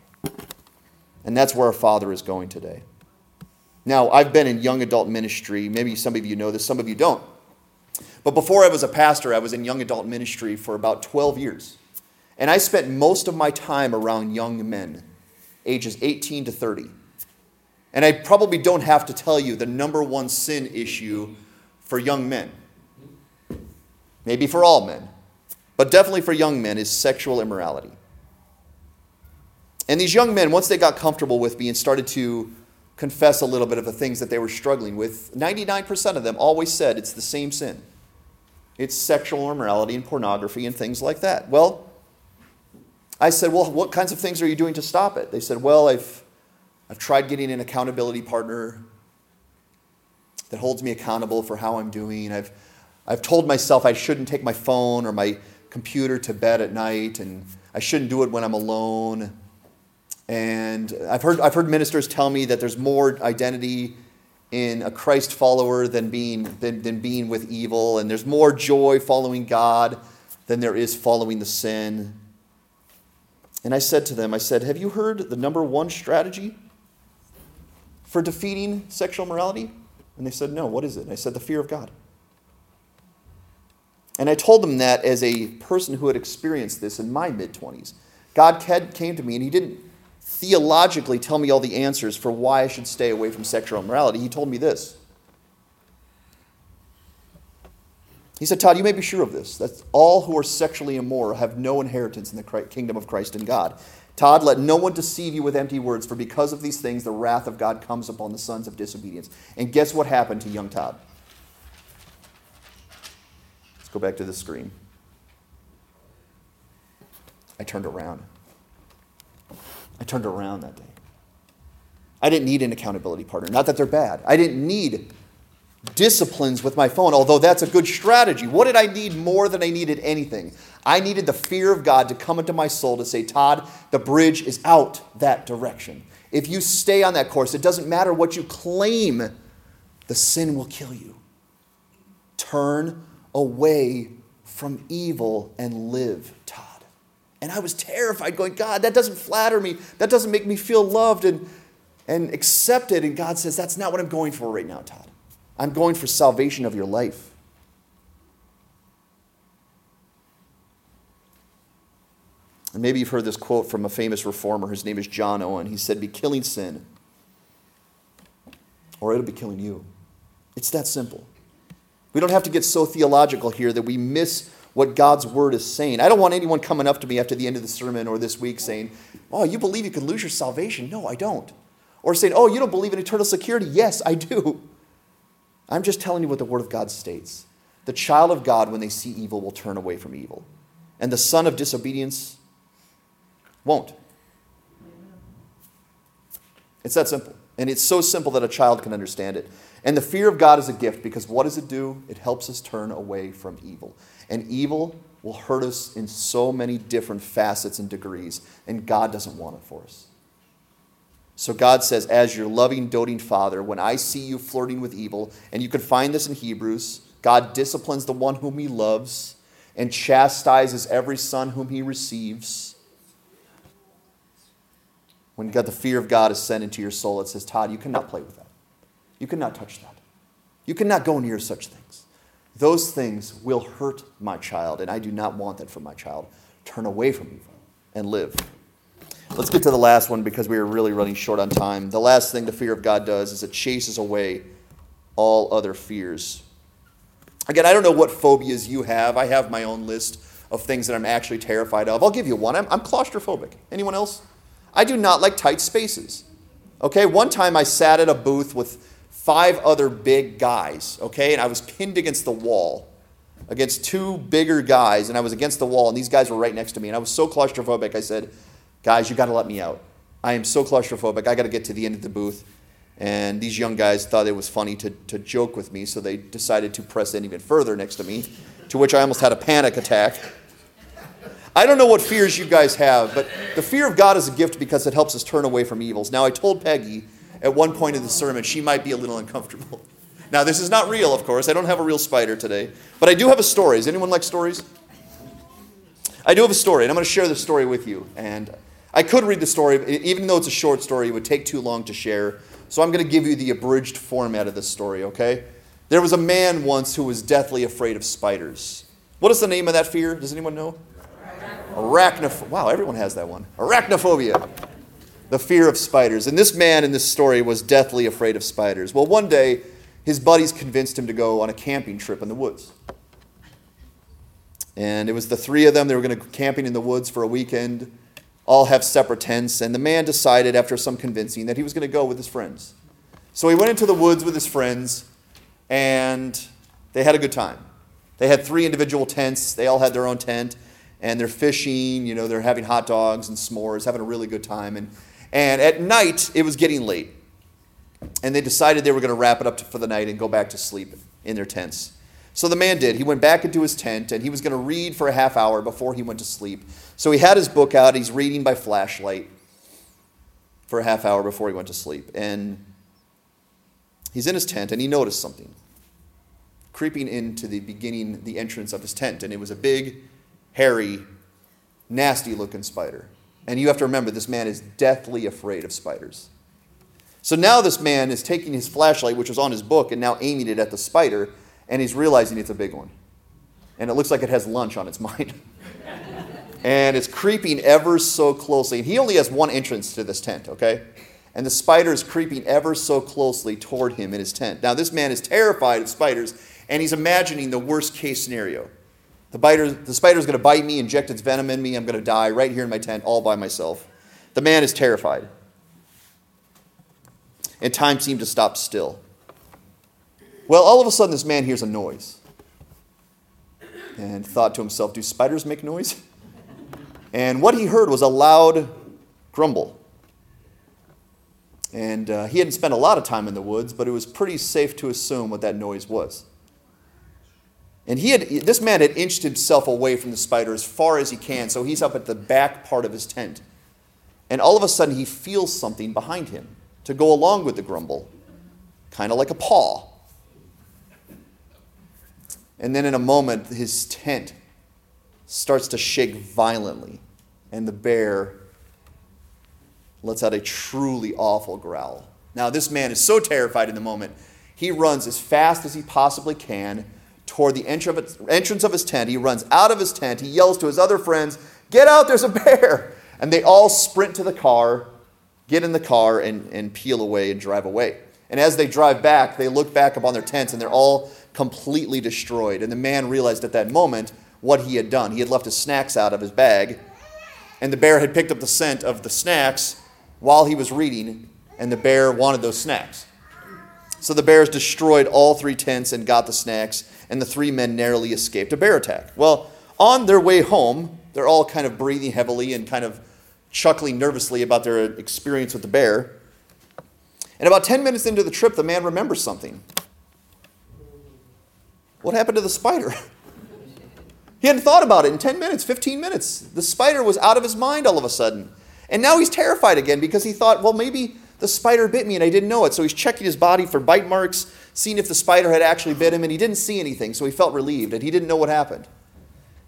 And that's where our father is going today. Now, I've been in young adult ministry. Maybe some of you know this, some of you don't. But before I was a pastor, I was in young adult ministry for about 12 years. And I spent most of my time around young men, ages 18 to 30. And I probably don't have to tell you the number one sin issue for young men. Maybe for all men, but definitely for young men is sexual immorality. And these young men, once they got comfortable with me and started to confess a little bit of the things that they were struggling with, 99% of them always said it's the same sin. It's sexual immorality and pornography and things like that. Well, I said, Well, what kinds of things are you doing to stop it? They said, Well, I've, I've tried getting an accountability partner that holds me accountable for how I'm doing. I've, I've told myself I shouldn't take my phone or my computer to bed at night, and I shouldn't do it when I'm alone. And I've heard, I've heard ministers tell me that there's more identity in a Christ follower than being, than, than being with evil, and there's more joy following God than there is following the sin. And I said to them, I said, Have you heard the number one strategy for defeating sexual morality? And they said, No, what is it? And I said, The fear of God. And I told them that as a person who had experienced this in my mid 20s. God came to me and He didn't theologically tell me all the answers for why I should stay away from sexual immorality. He told me this. He said, Todd, you may be sure of this, that all who are sexually immoral have no inheritance in the kingdom of Christ and God. Todd, let no one deceive you with empty words, for because of these things, the wrath of God comes upon the sons of disobedience. And guess what happened to young Todd? Let's go back to the screen. I turned around. I turned around that day. I didn't need an accountability partner. Not that they're bad. I didn't need disciplines with my phone, although that's a good strategy. What did I need more than I needed anything? I needed the fear of God to come into my soul to say, Todd, the bridge is out that direction. If you stay on that course, it doesn't matter what you claim, the sin will kill you. Turn away from evil and live, Todd. And I was terrified, going, God, that doesn't flatter me. That doesn't make me feel loved and, and accepted. And God says, That's not what I'm going for right now, Todd. I'm going for salvation of your life. And maybe you've heard this quote from a famous reformer. His name is John Owen. He said, Be killing sin, or it'll be killing you. It's that simple. We don't have to get so theological here that we miss what God's word is saying. I don't want anyone coming up to me after the end of the sermon or this week saying, Oh, you believe you could lose your salvation? No, I don't. Or saying, Oh, you don't believe in eternal security? Yes, I do. I'm just telling you what the Word of God states. The child of God, when they see evil, will turn away from evil. And the son of disobedience won't. It's that simple. And it's so simple that a child can understand it. And the fear of God is a gift because what does it do? It helps us turn away from evil. And evil will hurt us in so many different facets and degrees, and God doesn't want it for us. So God says, as your loving, doting father, when I see you flirting with evil, and you can find this in Hebrews, God disciplines the one whom he loves and chastises every son whom he receives. When God, the fear of God is sent into your soul, it says, Todd, you cannot play with that. You cannot touch that. You cannot go near such things. Those things will hurt my child, and I do not want that for my child. Turn away from evil and live. Let's get to the last one because we are really running short on time. The last thing the fear of God does is it chases away all other fears. Again, I don't know what phobias you have. I have my own list of things that I'm actually terrified of. I'll give you one. I'm, I'm claustrophobic. Anyone else? I do not like tight spaces. Okay, one time I sat at a booth with five other big guys, okay, and I was pinned against the wall against two bigger guys, and I was against the wall, and these guys were right next to me, and I was so claustrophobic, I said, guys, you got to let me out. I am so claustrophobic. I got to get to the end of the booth. And these young guys thought it was funny to, to joke with me, so they decided to press in even further next to me, to which I almost had a panic attack. I don't know what fears you guys have, but the fear of God is a gift because it helps us turn away from evils. Now, I told Peggy at one point in the sermon she might be a little uncomfortable. Now, this is not real, of course. I don't have a real spider today, but I do have a story. Does anyone like stories? I do have a story, and I'm going to share this story with you. And I could read the story, even though it's a short story, it would take too long to share. So I'm going to give you the abridged format of this story, okay? There was a man once who was deathly afraid of spiders. What is the name of that fear? Does anyone know? Arachnophobia. Wow, everyone has that one. Arachnophobia. The fear of spiders. And this man in this story was deathly afraid of spiders. Well, one day, his buddies convinced him to go on a camping trip in the woods. And it was the three of them. They were going to go camping in the woods for a weekend all have separate tents, and the man decided, after some convincing, that he was going to go with his friends. So he went into the woods with his friends, and they had a good time. They had three individual tents, they all had their own tent, and they're fishing, you know, they're having hot dogs and s'mores, having a really good time. And, and at night, it was getting late. And they decided they were going to wrap it up for the night and go back to sleep in their tents. So the man did. He went back into his tent and he was going to read for a half hour before he went to sleep. So he had his book out. He's reading by flashlight for a half hour before he went to sleep. And he's in his tent and he noticed something creeping into the beginning, the entrance of his tent. And it was a big, hairy, nasty looking spider. And you have to remember, this man is deathly afraid of spiders. So now this man is taking his flashlight, which was on his book, and now aiming it at the spider and he's realizing it's a big one. and it looks like it has lunch on its mind. and it's creeping ever so closely. And he only has one entrance to this tent, okay? And the spider is creeping ever so closely toward him in his tent. Now, this man is terrified of spiders, and he's imagining the worst case scenario. The, biter, the spider's going to bite me, inject its venom in me. I'm going to die right here in my tent all by myself. The man is terrified. And time seemed to stop still. Well, all of a sudden, this man hears a noise and thought to himself, Do spiders make noise? And what he heard was a loud grumble. And uh, he hadn't spent a lot of time in the woods, but it was pretty safe to assume what that noise was. And he had, this man had inched himself away from the spider as far as he can, so he's up at the back part of his tent. And all of a sudden, he feels something behind him to go along with the grumble, kind of like a paw. And then in a moment, his tent starts to shake violently, and the bear lets out a truly awful growl. Now, this man is so terrified in the moment, he runs as fast as he possibly can toward the entrance of his tent. He runs out of his tent. He yells to his other friends, Get out, there's a bear! And they all sprint to the car, get in the car, and, and peel away and drive away. And as they drive back, they look back upon their tents and they're all completely destroyed. And the man realized at that moment what he had done. He had left his snacks out of his bag, and the bear had picked up the scent of the snacks while he was reading, and the bear wanted those snacks. So the bears destroyed all three tents and got the snacks, and the three men narrowly escaped a bear attack. Well, on their way home, they're all kind of breathing heavily and kind of chuckling nervously about their experience with the bear. And about 10 minutes into the trip, the man remembers something. What happened to the spider? he hadn't thought about it in 10 minutes, 15 minutes. The spider was out of his mind all of a sudden. And now he's terrified again because he thought, well, maybe the spider bit me and I didn't know it. So he's checking his body for bite marks, seeing if the spider had actually bit him, and he didn't see anything. So he felt relieved and he didn't know what happened.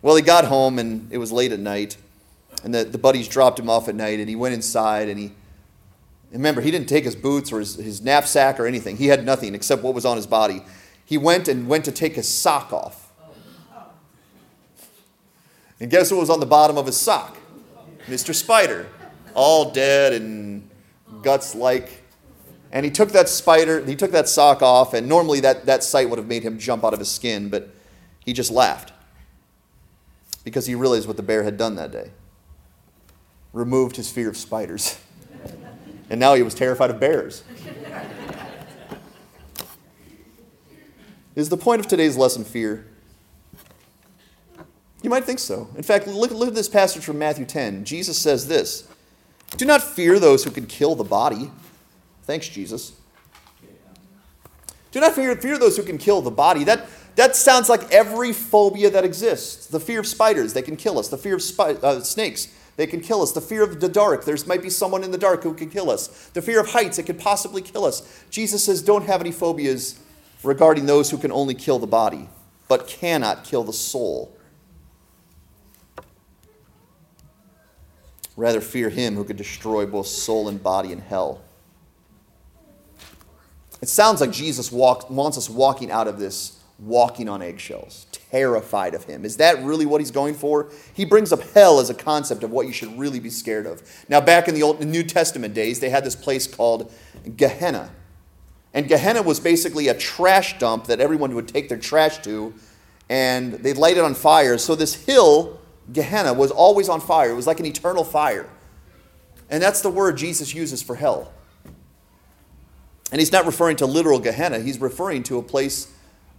Well, he got home and it was late at night. And the, the buddies dropped him off at night and he went inside and he. Remember, he didn't take his boots or his, his knapsack or anything. He had nothing except what was on his body. He went and went to take his sock off. And guess what was on the bottom of his sock? Mr. Spider, all dead and guts like. And he took that spider, he took that sock off, and normally that, that sight would have made him jump out of his skin, but he just laughed because he realized what the bear had done that day removed his fear of spiders. and now he was terrified of bears. Is the point of today's lesson fear? You might think so. In fact, look, look at this passage from Matthew 10. Jesus says this do not fear those who can kill the body. Thanks, Jesus. Do not fear, fear those who can kill the body. That, that sounds like every phobia that exists. The fear of spiders, they can kill us. The fear of spi- uh, snakes, they can kill us. The fear of the dark, there might be someone in the dark who can kill us. The fear of heights, it could possibly kill us. Jesus says, don't have any phobias regarding those who can only kill the body, but cannot kill the soul. Rather, fear him who could destroy both soul and body in hell. It sounds like Jesus wants us walking out of this walking on eggshells, terrified of him. Is that really what he's going for? He brings up hell as a concept of what you should really be scared of. Now, back in the Old New Testament days, they had this place called Gehenna. And Gehenna was basically a trash dump that everyone would take their trash to, and they'd light it on fire. So this hill Gehenna was always on fire. It was like an eternal fire. And that's the word Jesus uses for hell. And he's not referring to literal Gehenna, he's referring to a place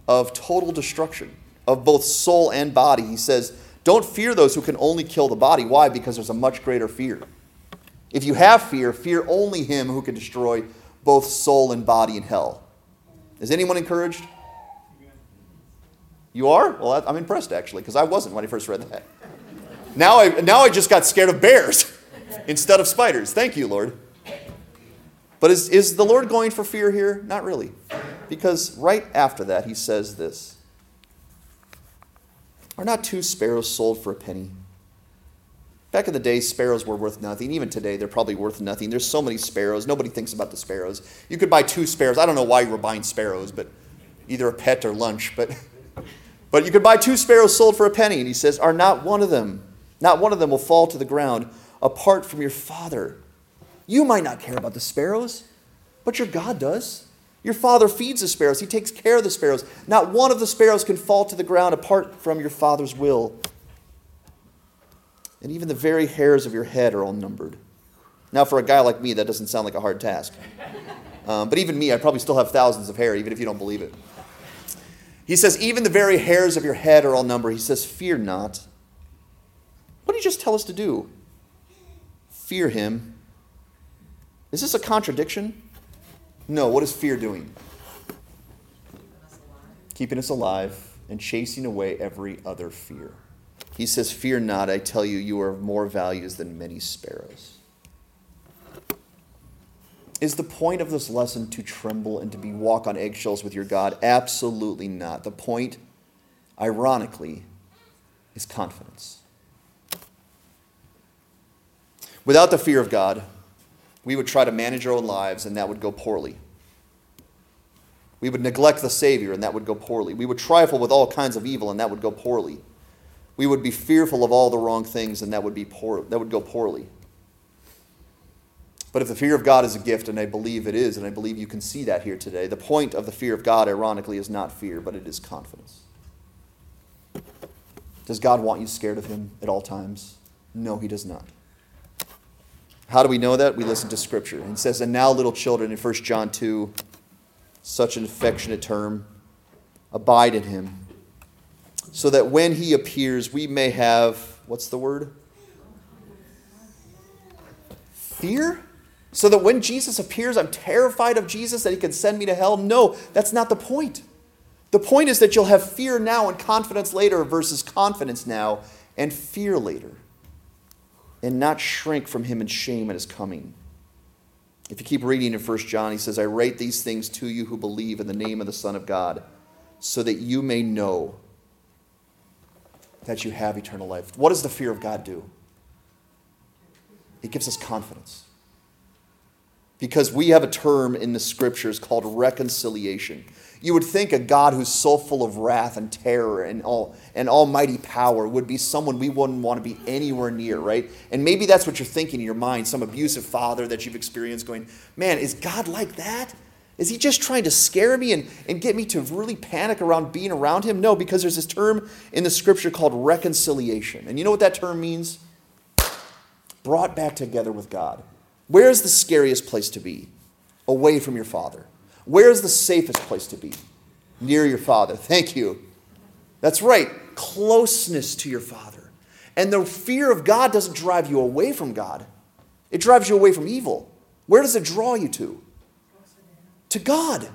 of total destruction of both soul and body. He says, Don't fear those who can only kill the body. Why? Because there's a much greater fear. If you have fear, fear only him who can destroy both soul and body in hell. Is anyone encouraged? You are? Well, I'm impressed actually, because I wasn't when I first read that. Now I, now I just got scared of bears instead of spiders. Thank you, Lord. But is, is the Lord going for fear here? Not really. Because right after that, he says this Are not two sparrows sold for a penny? Back in the day, sparrows were worth nothing. Even today, they're probably worth nothing. There's so many sparrows. Nobody thinks about the sparrows. You could buy two sparrows. I don't know why you were buying sparrows, but either a pet or lunch. But But you could buy two sparrows sold for a penny. And he says, Are not one of them, not one of them will fall to the ground apart from your Father. You might not care about the sparrows, but your God does. Your Father feeds the sparrows, He takes care of the sparrows. Not one of the sparrows can fall to the ground apart from your Father's will. And even the very hairs of your head are all numbered. Now, for a guy like me, that doesn't sound like a hard task. Um, but even me, I probably still have thousands of hair, even if you don't believe it. He says, Even the very hairs of your head are all numbered. He says, Fear not. What did he just tell us to do? Fear him. Is this a contradiction? No. What is fear doing? Keeping us alive and chasing away every other fear. He says, Fear not, I tell you, you are of more values than many sparrows. Is the point of this lesson to tremble and to be walk on eggshells with your God? Absolutely not. The point, ironically, is confidence. Without the fear of God, we would try to manage our own lives and that would go poorly. We would neglect the Savior and that would go poorly. We would trifle with all kinds of evil and that would go poorly. We would be fearful of all the wrong things and that would be poor that would go poorly. But if the fear of God is a gift, and I believe it is, and I believe you can see that here today, the point of the fear of God, ironically, is not fear, but it is confidence. Does God want you scared of Him at all times? No, He does not. How do we know that? We listen to Scripture. It says, And now, little children, in 1 John 2, such an affectionate term, abide in Him, so that when He appears, we may have, what's the word? Fear? So that when Jesus appears, I'm terrified of Jesus, that he can send me to hell. No, that's not the point. The point is that you'll have fear now and confidence later versus confidence now and fear later. And not shrink from him in shame at his coming. If you keep reading in 1 John, he says, I write these things to you who believe in the name of the Son of God, so that you may know that you have eternal life. What does the fear of God do? It gives us confidence because we have a term in the scriptures called reconciliation. You would think a God who's so full of wrath and terror and all and almighty power would be someone we wouldn't want to be anywhere near, right? And maybe that's what you're thinking in your mind, some abusive father that you've experienced going, man, is God like that? Is he just trying to scare me and, and get me to really panic around being around him? No, because there's this term in the scripture called reconciliation. And you know what that term means? Brought back together with God. Where is the scariest place to be? Away from your father. Where is the safest place to be? Near your father. Thank you. That's right, closeness to your father. And the fear of God doesn't drive you away from God, it drives you away from evil. Where does it draw you to? To God.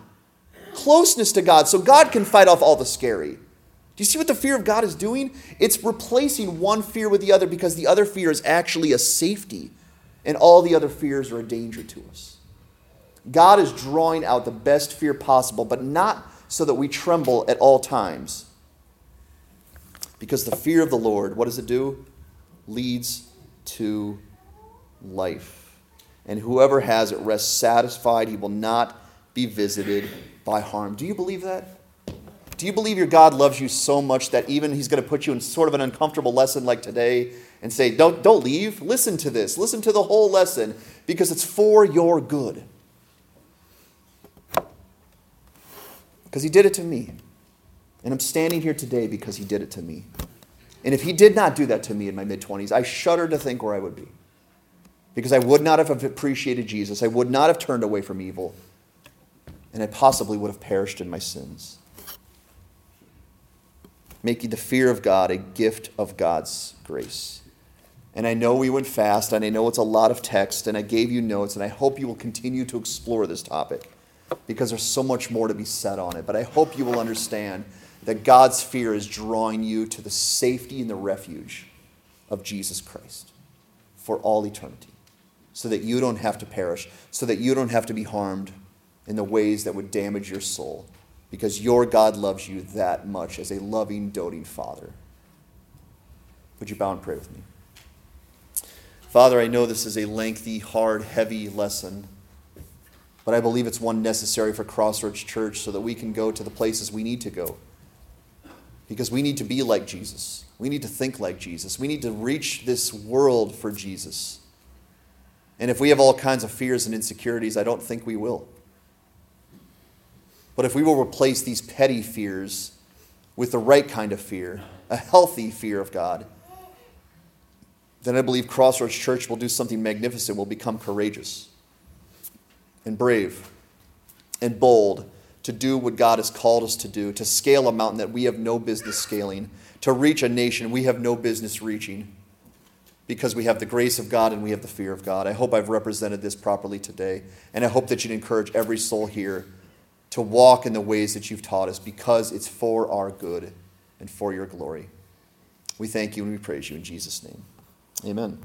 Closeness to God. So God can fight off all the scary. Do you see what the fear of God is doing? It's replacing one fear with the other because the other fear is actually a safety and all the other fears are a danger to us. God is drawing out the best fear possible, but not so that we tremble at all times. Because the fear of the Lord, what does it do? Leads to life. And whoever has it rests satisfied. He will not be visited by harm. Do you believe that? Do you believe your God loves you so much that even He's going to put you in sort of an uncomfortable lesson like today and say, don't, don't leave. Listen to this. Listen to the whole lesson because it's for your good. Because he did it to me. And I'm standing here today because he did it to me. And if he did not do that to me in my mid 20s, I shudder to think where I would be. Because I would not have appreciated Jesus. I would not have turned away from evil. And I possibly would have perished in my sins. Making the fear of God a gift of God's grace. And I know we went fast, and I know it's a lot of text, and I gave you notes, and I hope you will continue to explore this topic because there's so much more to be said on it. But I hope you will understand that God's fear is drawing you to the safety and the refuge of Jesus Christ for all eternity, so that you don't have to perish, so that you don't have to be harmed in the ways that would damage your soul, because your God loves you that much as a loving, doting Father. Would you bow and pray with me? Father, I know this is a lengthy, hard, heavy lesson, but I believe it's one necessary for Crossroads Church so that we can go to the places we need to go. because we need to be like Jesus. We need to think like Jesus. We need to reach this world for Jesus. And if we have all kinds of fears and insecurities, I don't think we will. But if we will replace these petty fears with the right kind of fear, a healthy fear of God, then I believe Crossroads Church will do something magnificent, will become courageous and brave and bold to do what God has called us to do, to scale a mountain that we have no business scaling, to reach a nation we have no business reaching, because we have the grace of God and we have the fear of God. I hope I've represented this properly today, and I hope that you'd encourage every soul here to walk in the ways that you've taught us, because it's for our good and for your glory. We thank you and we praise you in Jesus' name. Amen.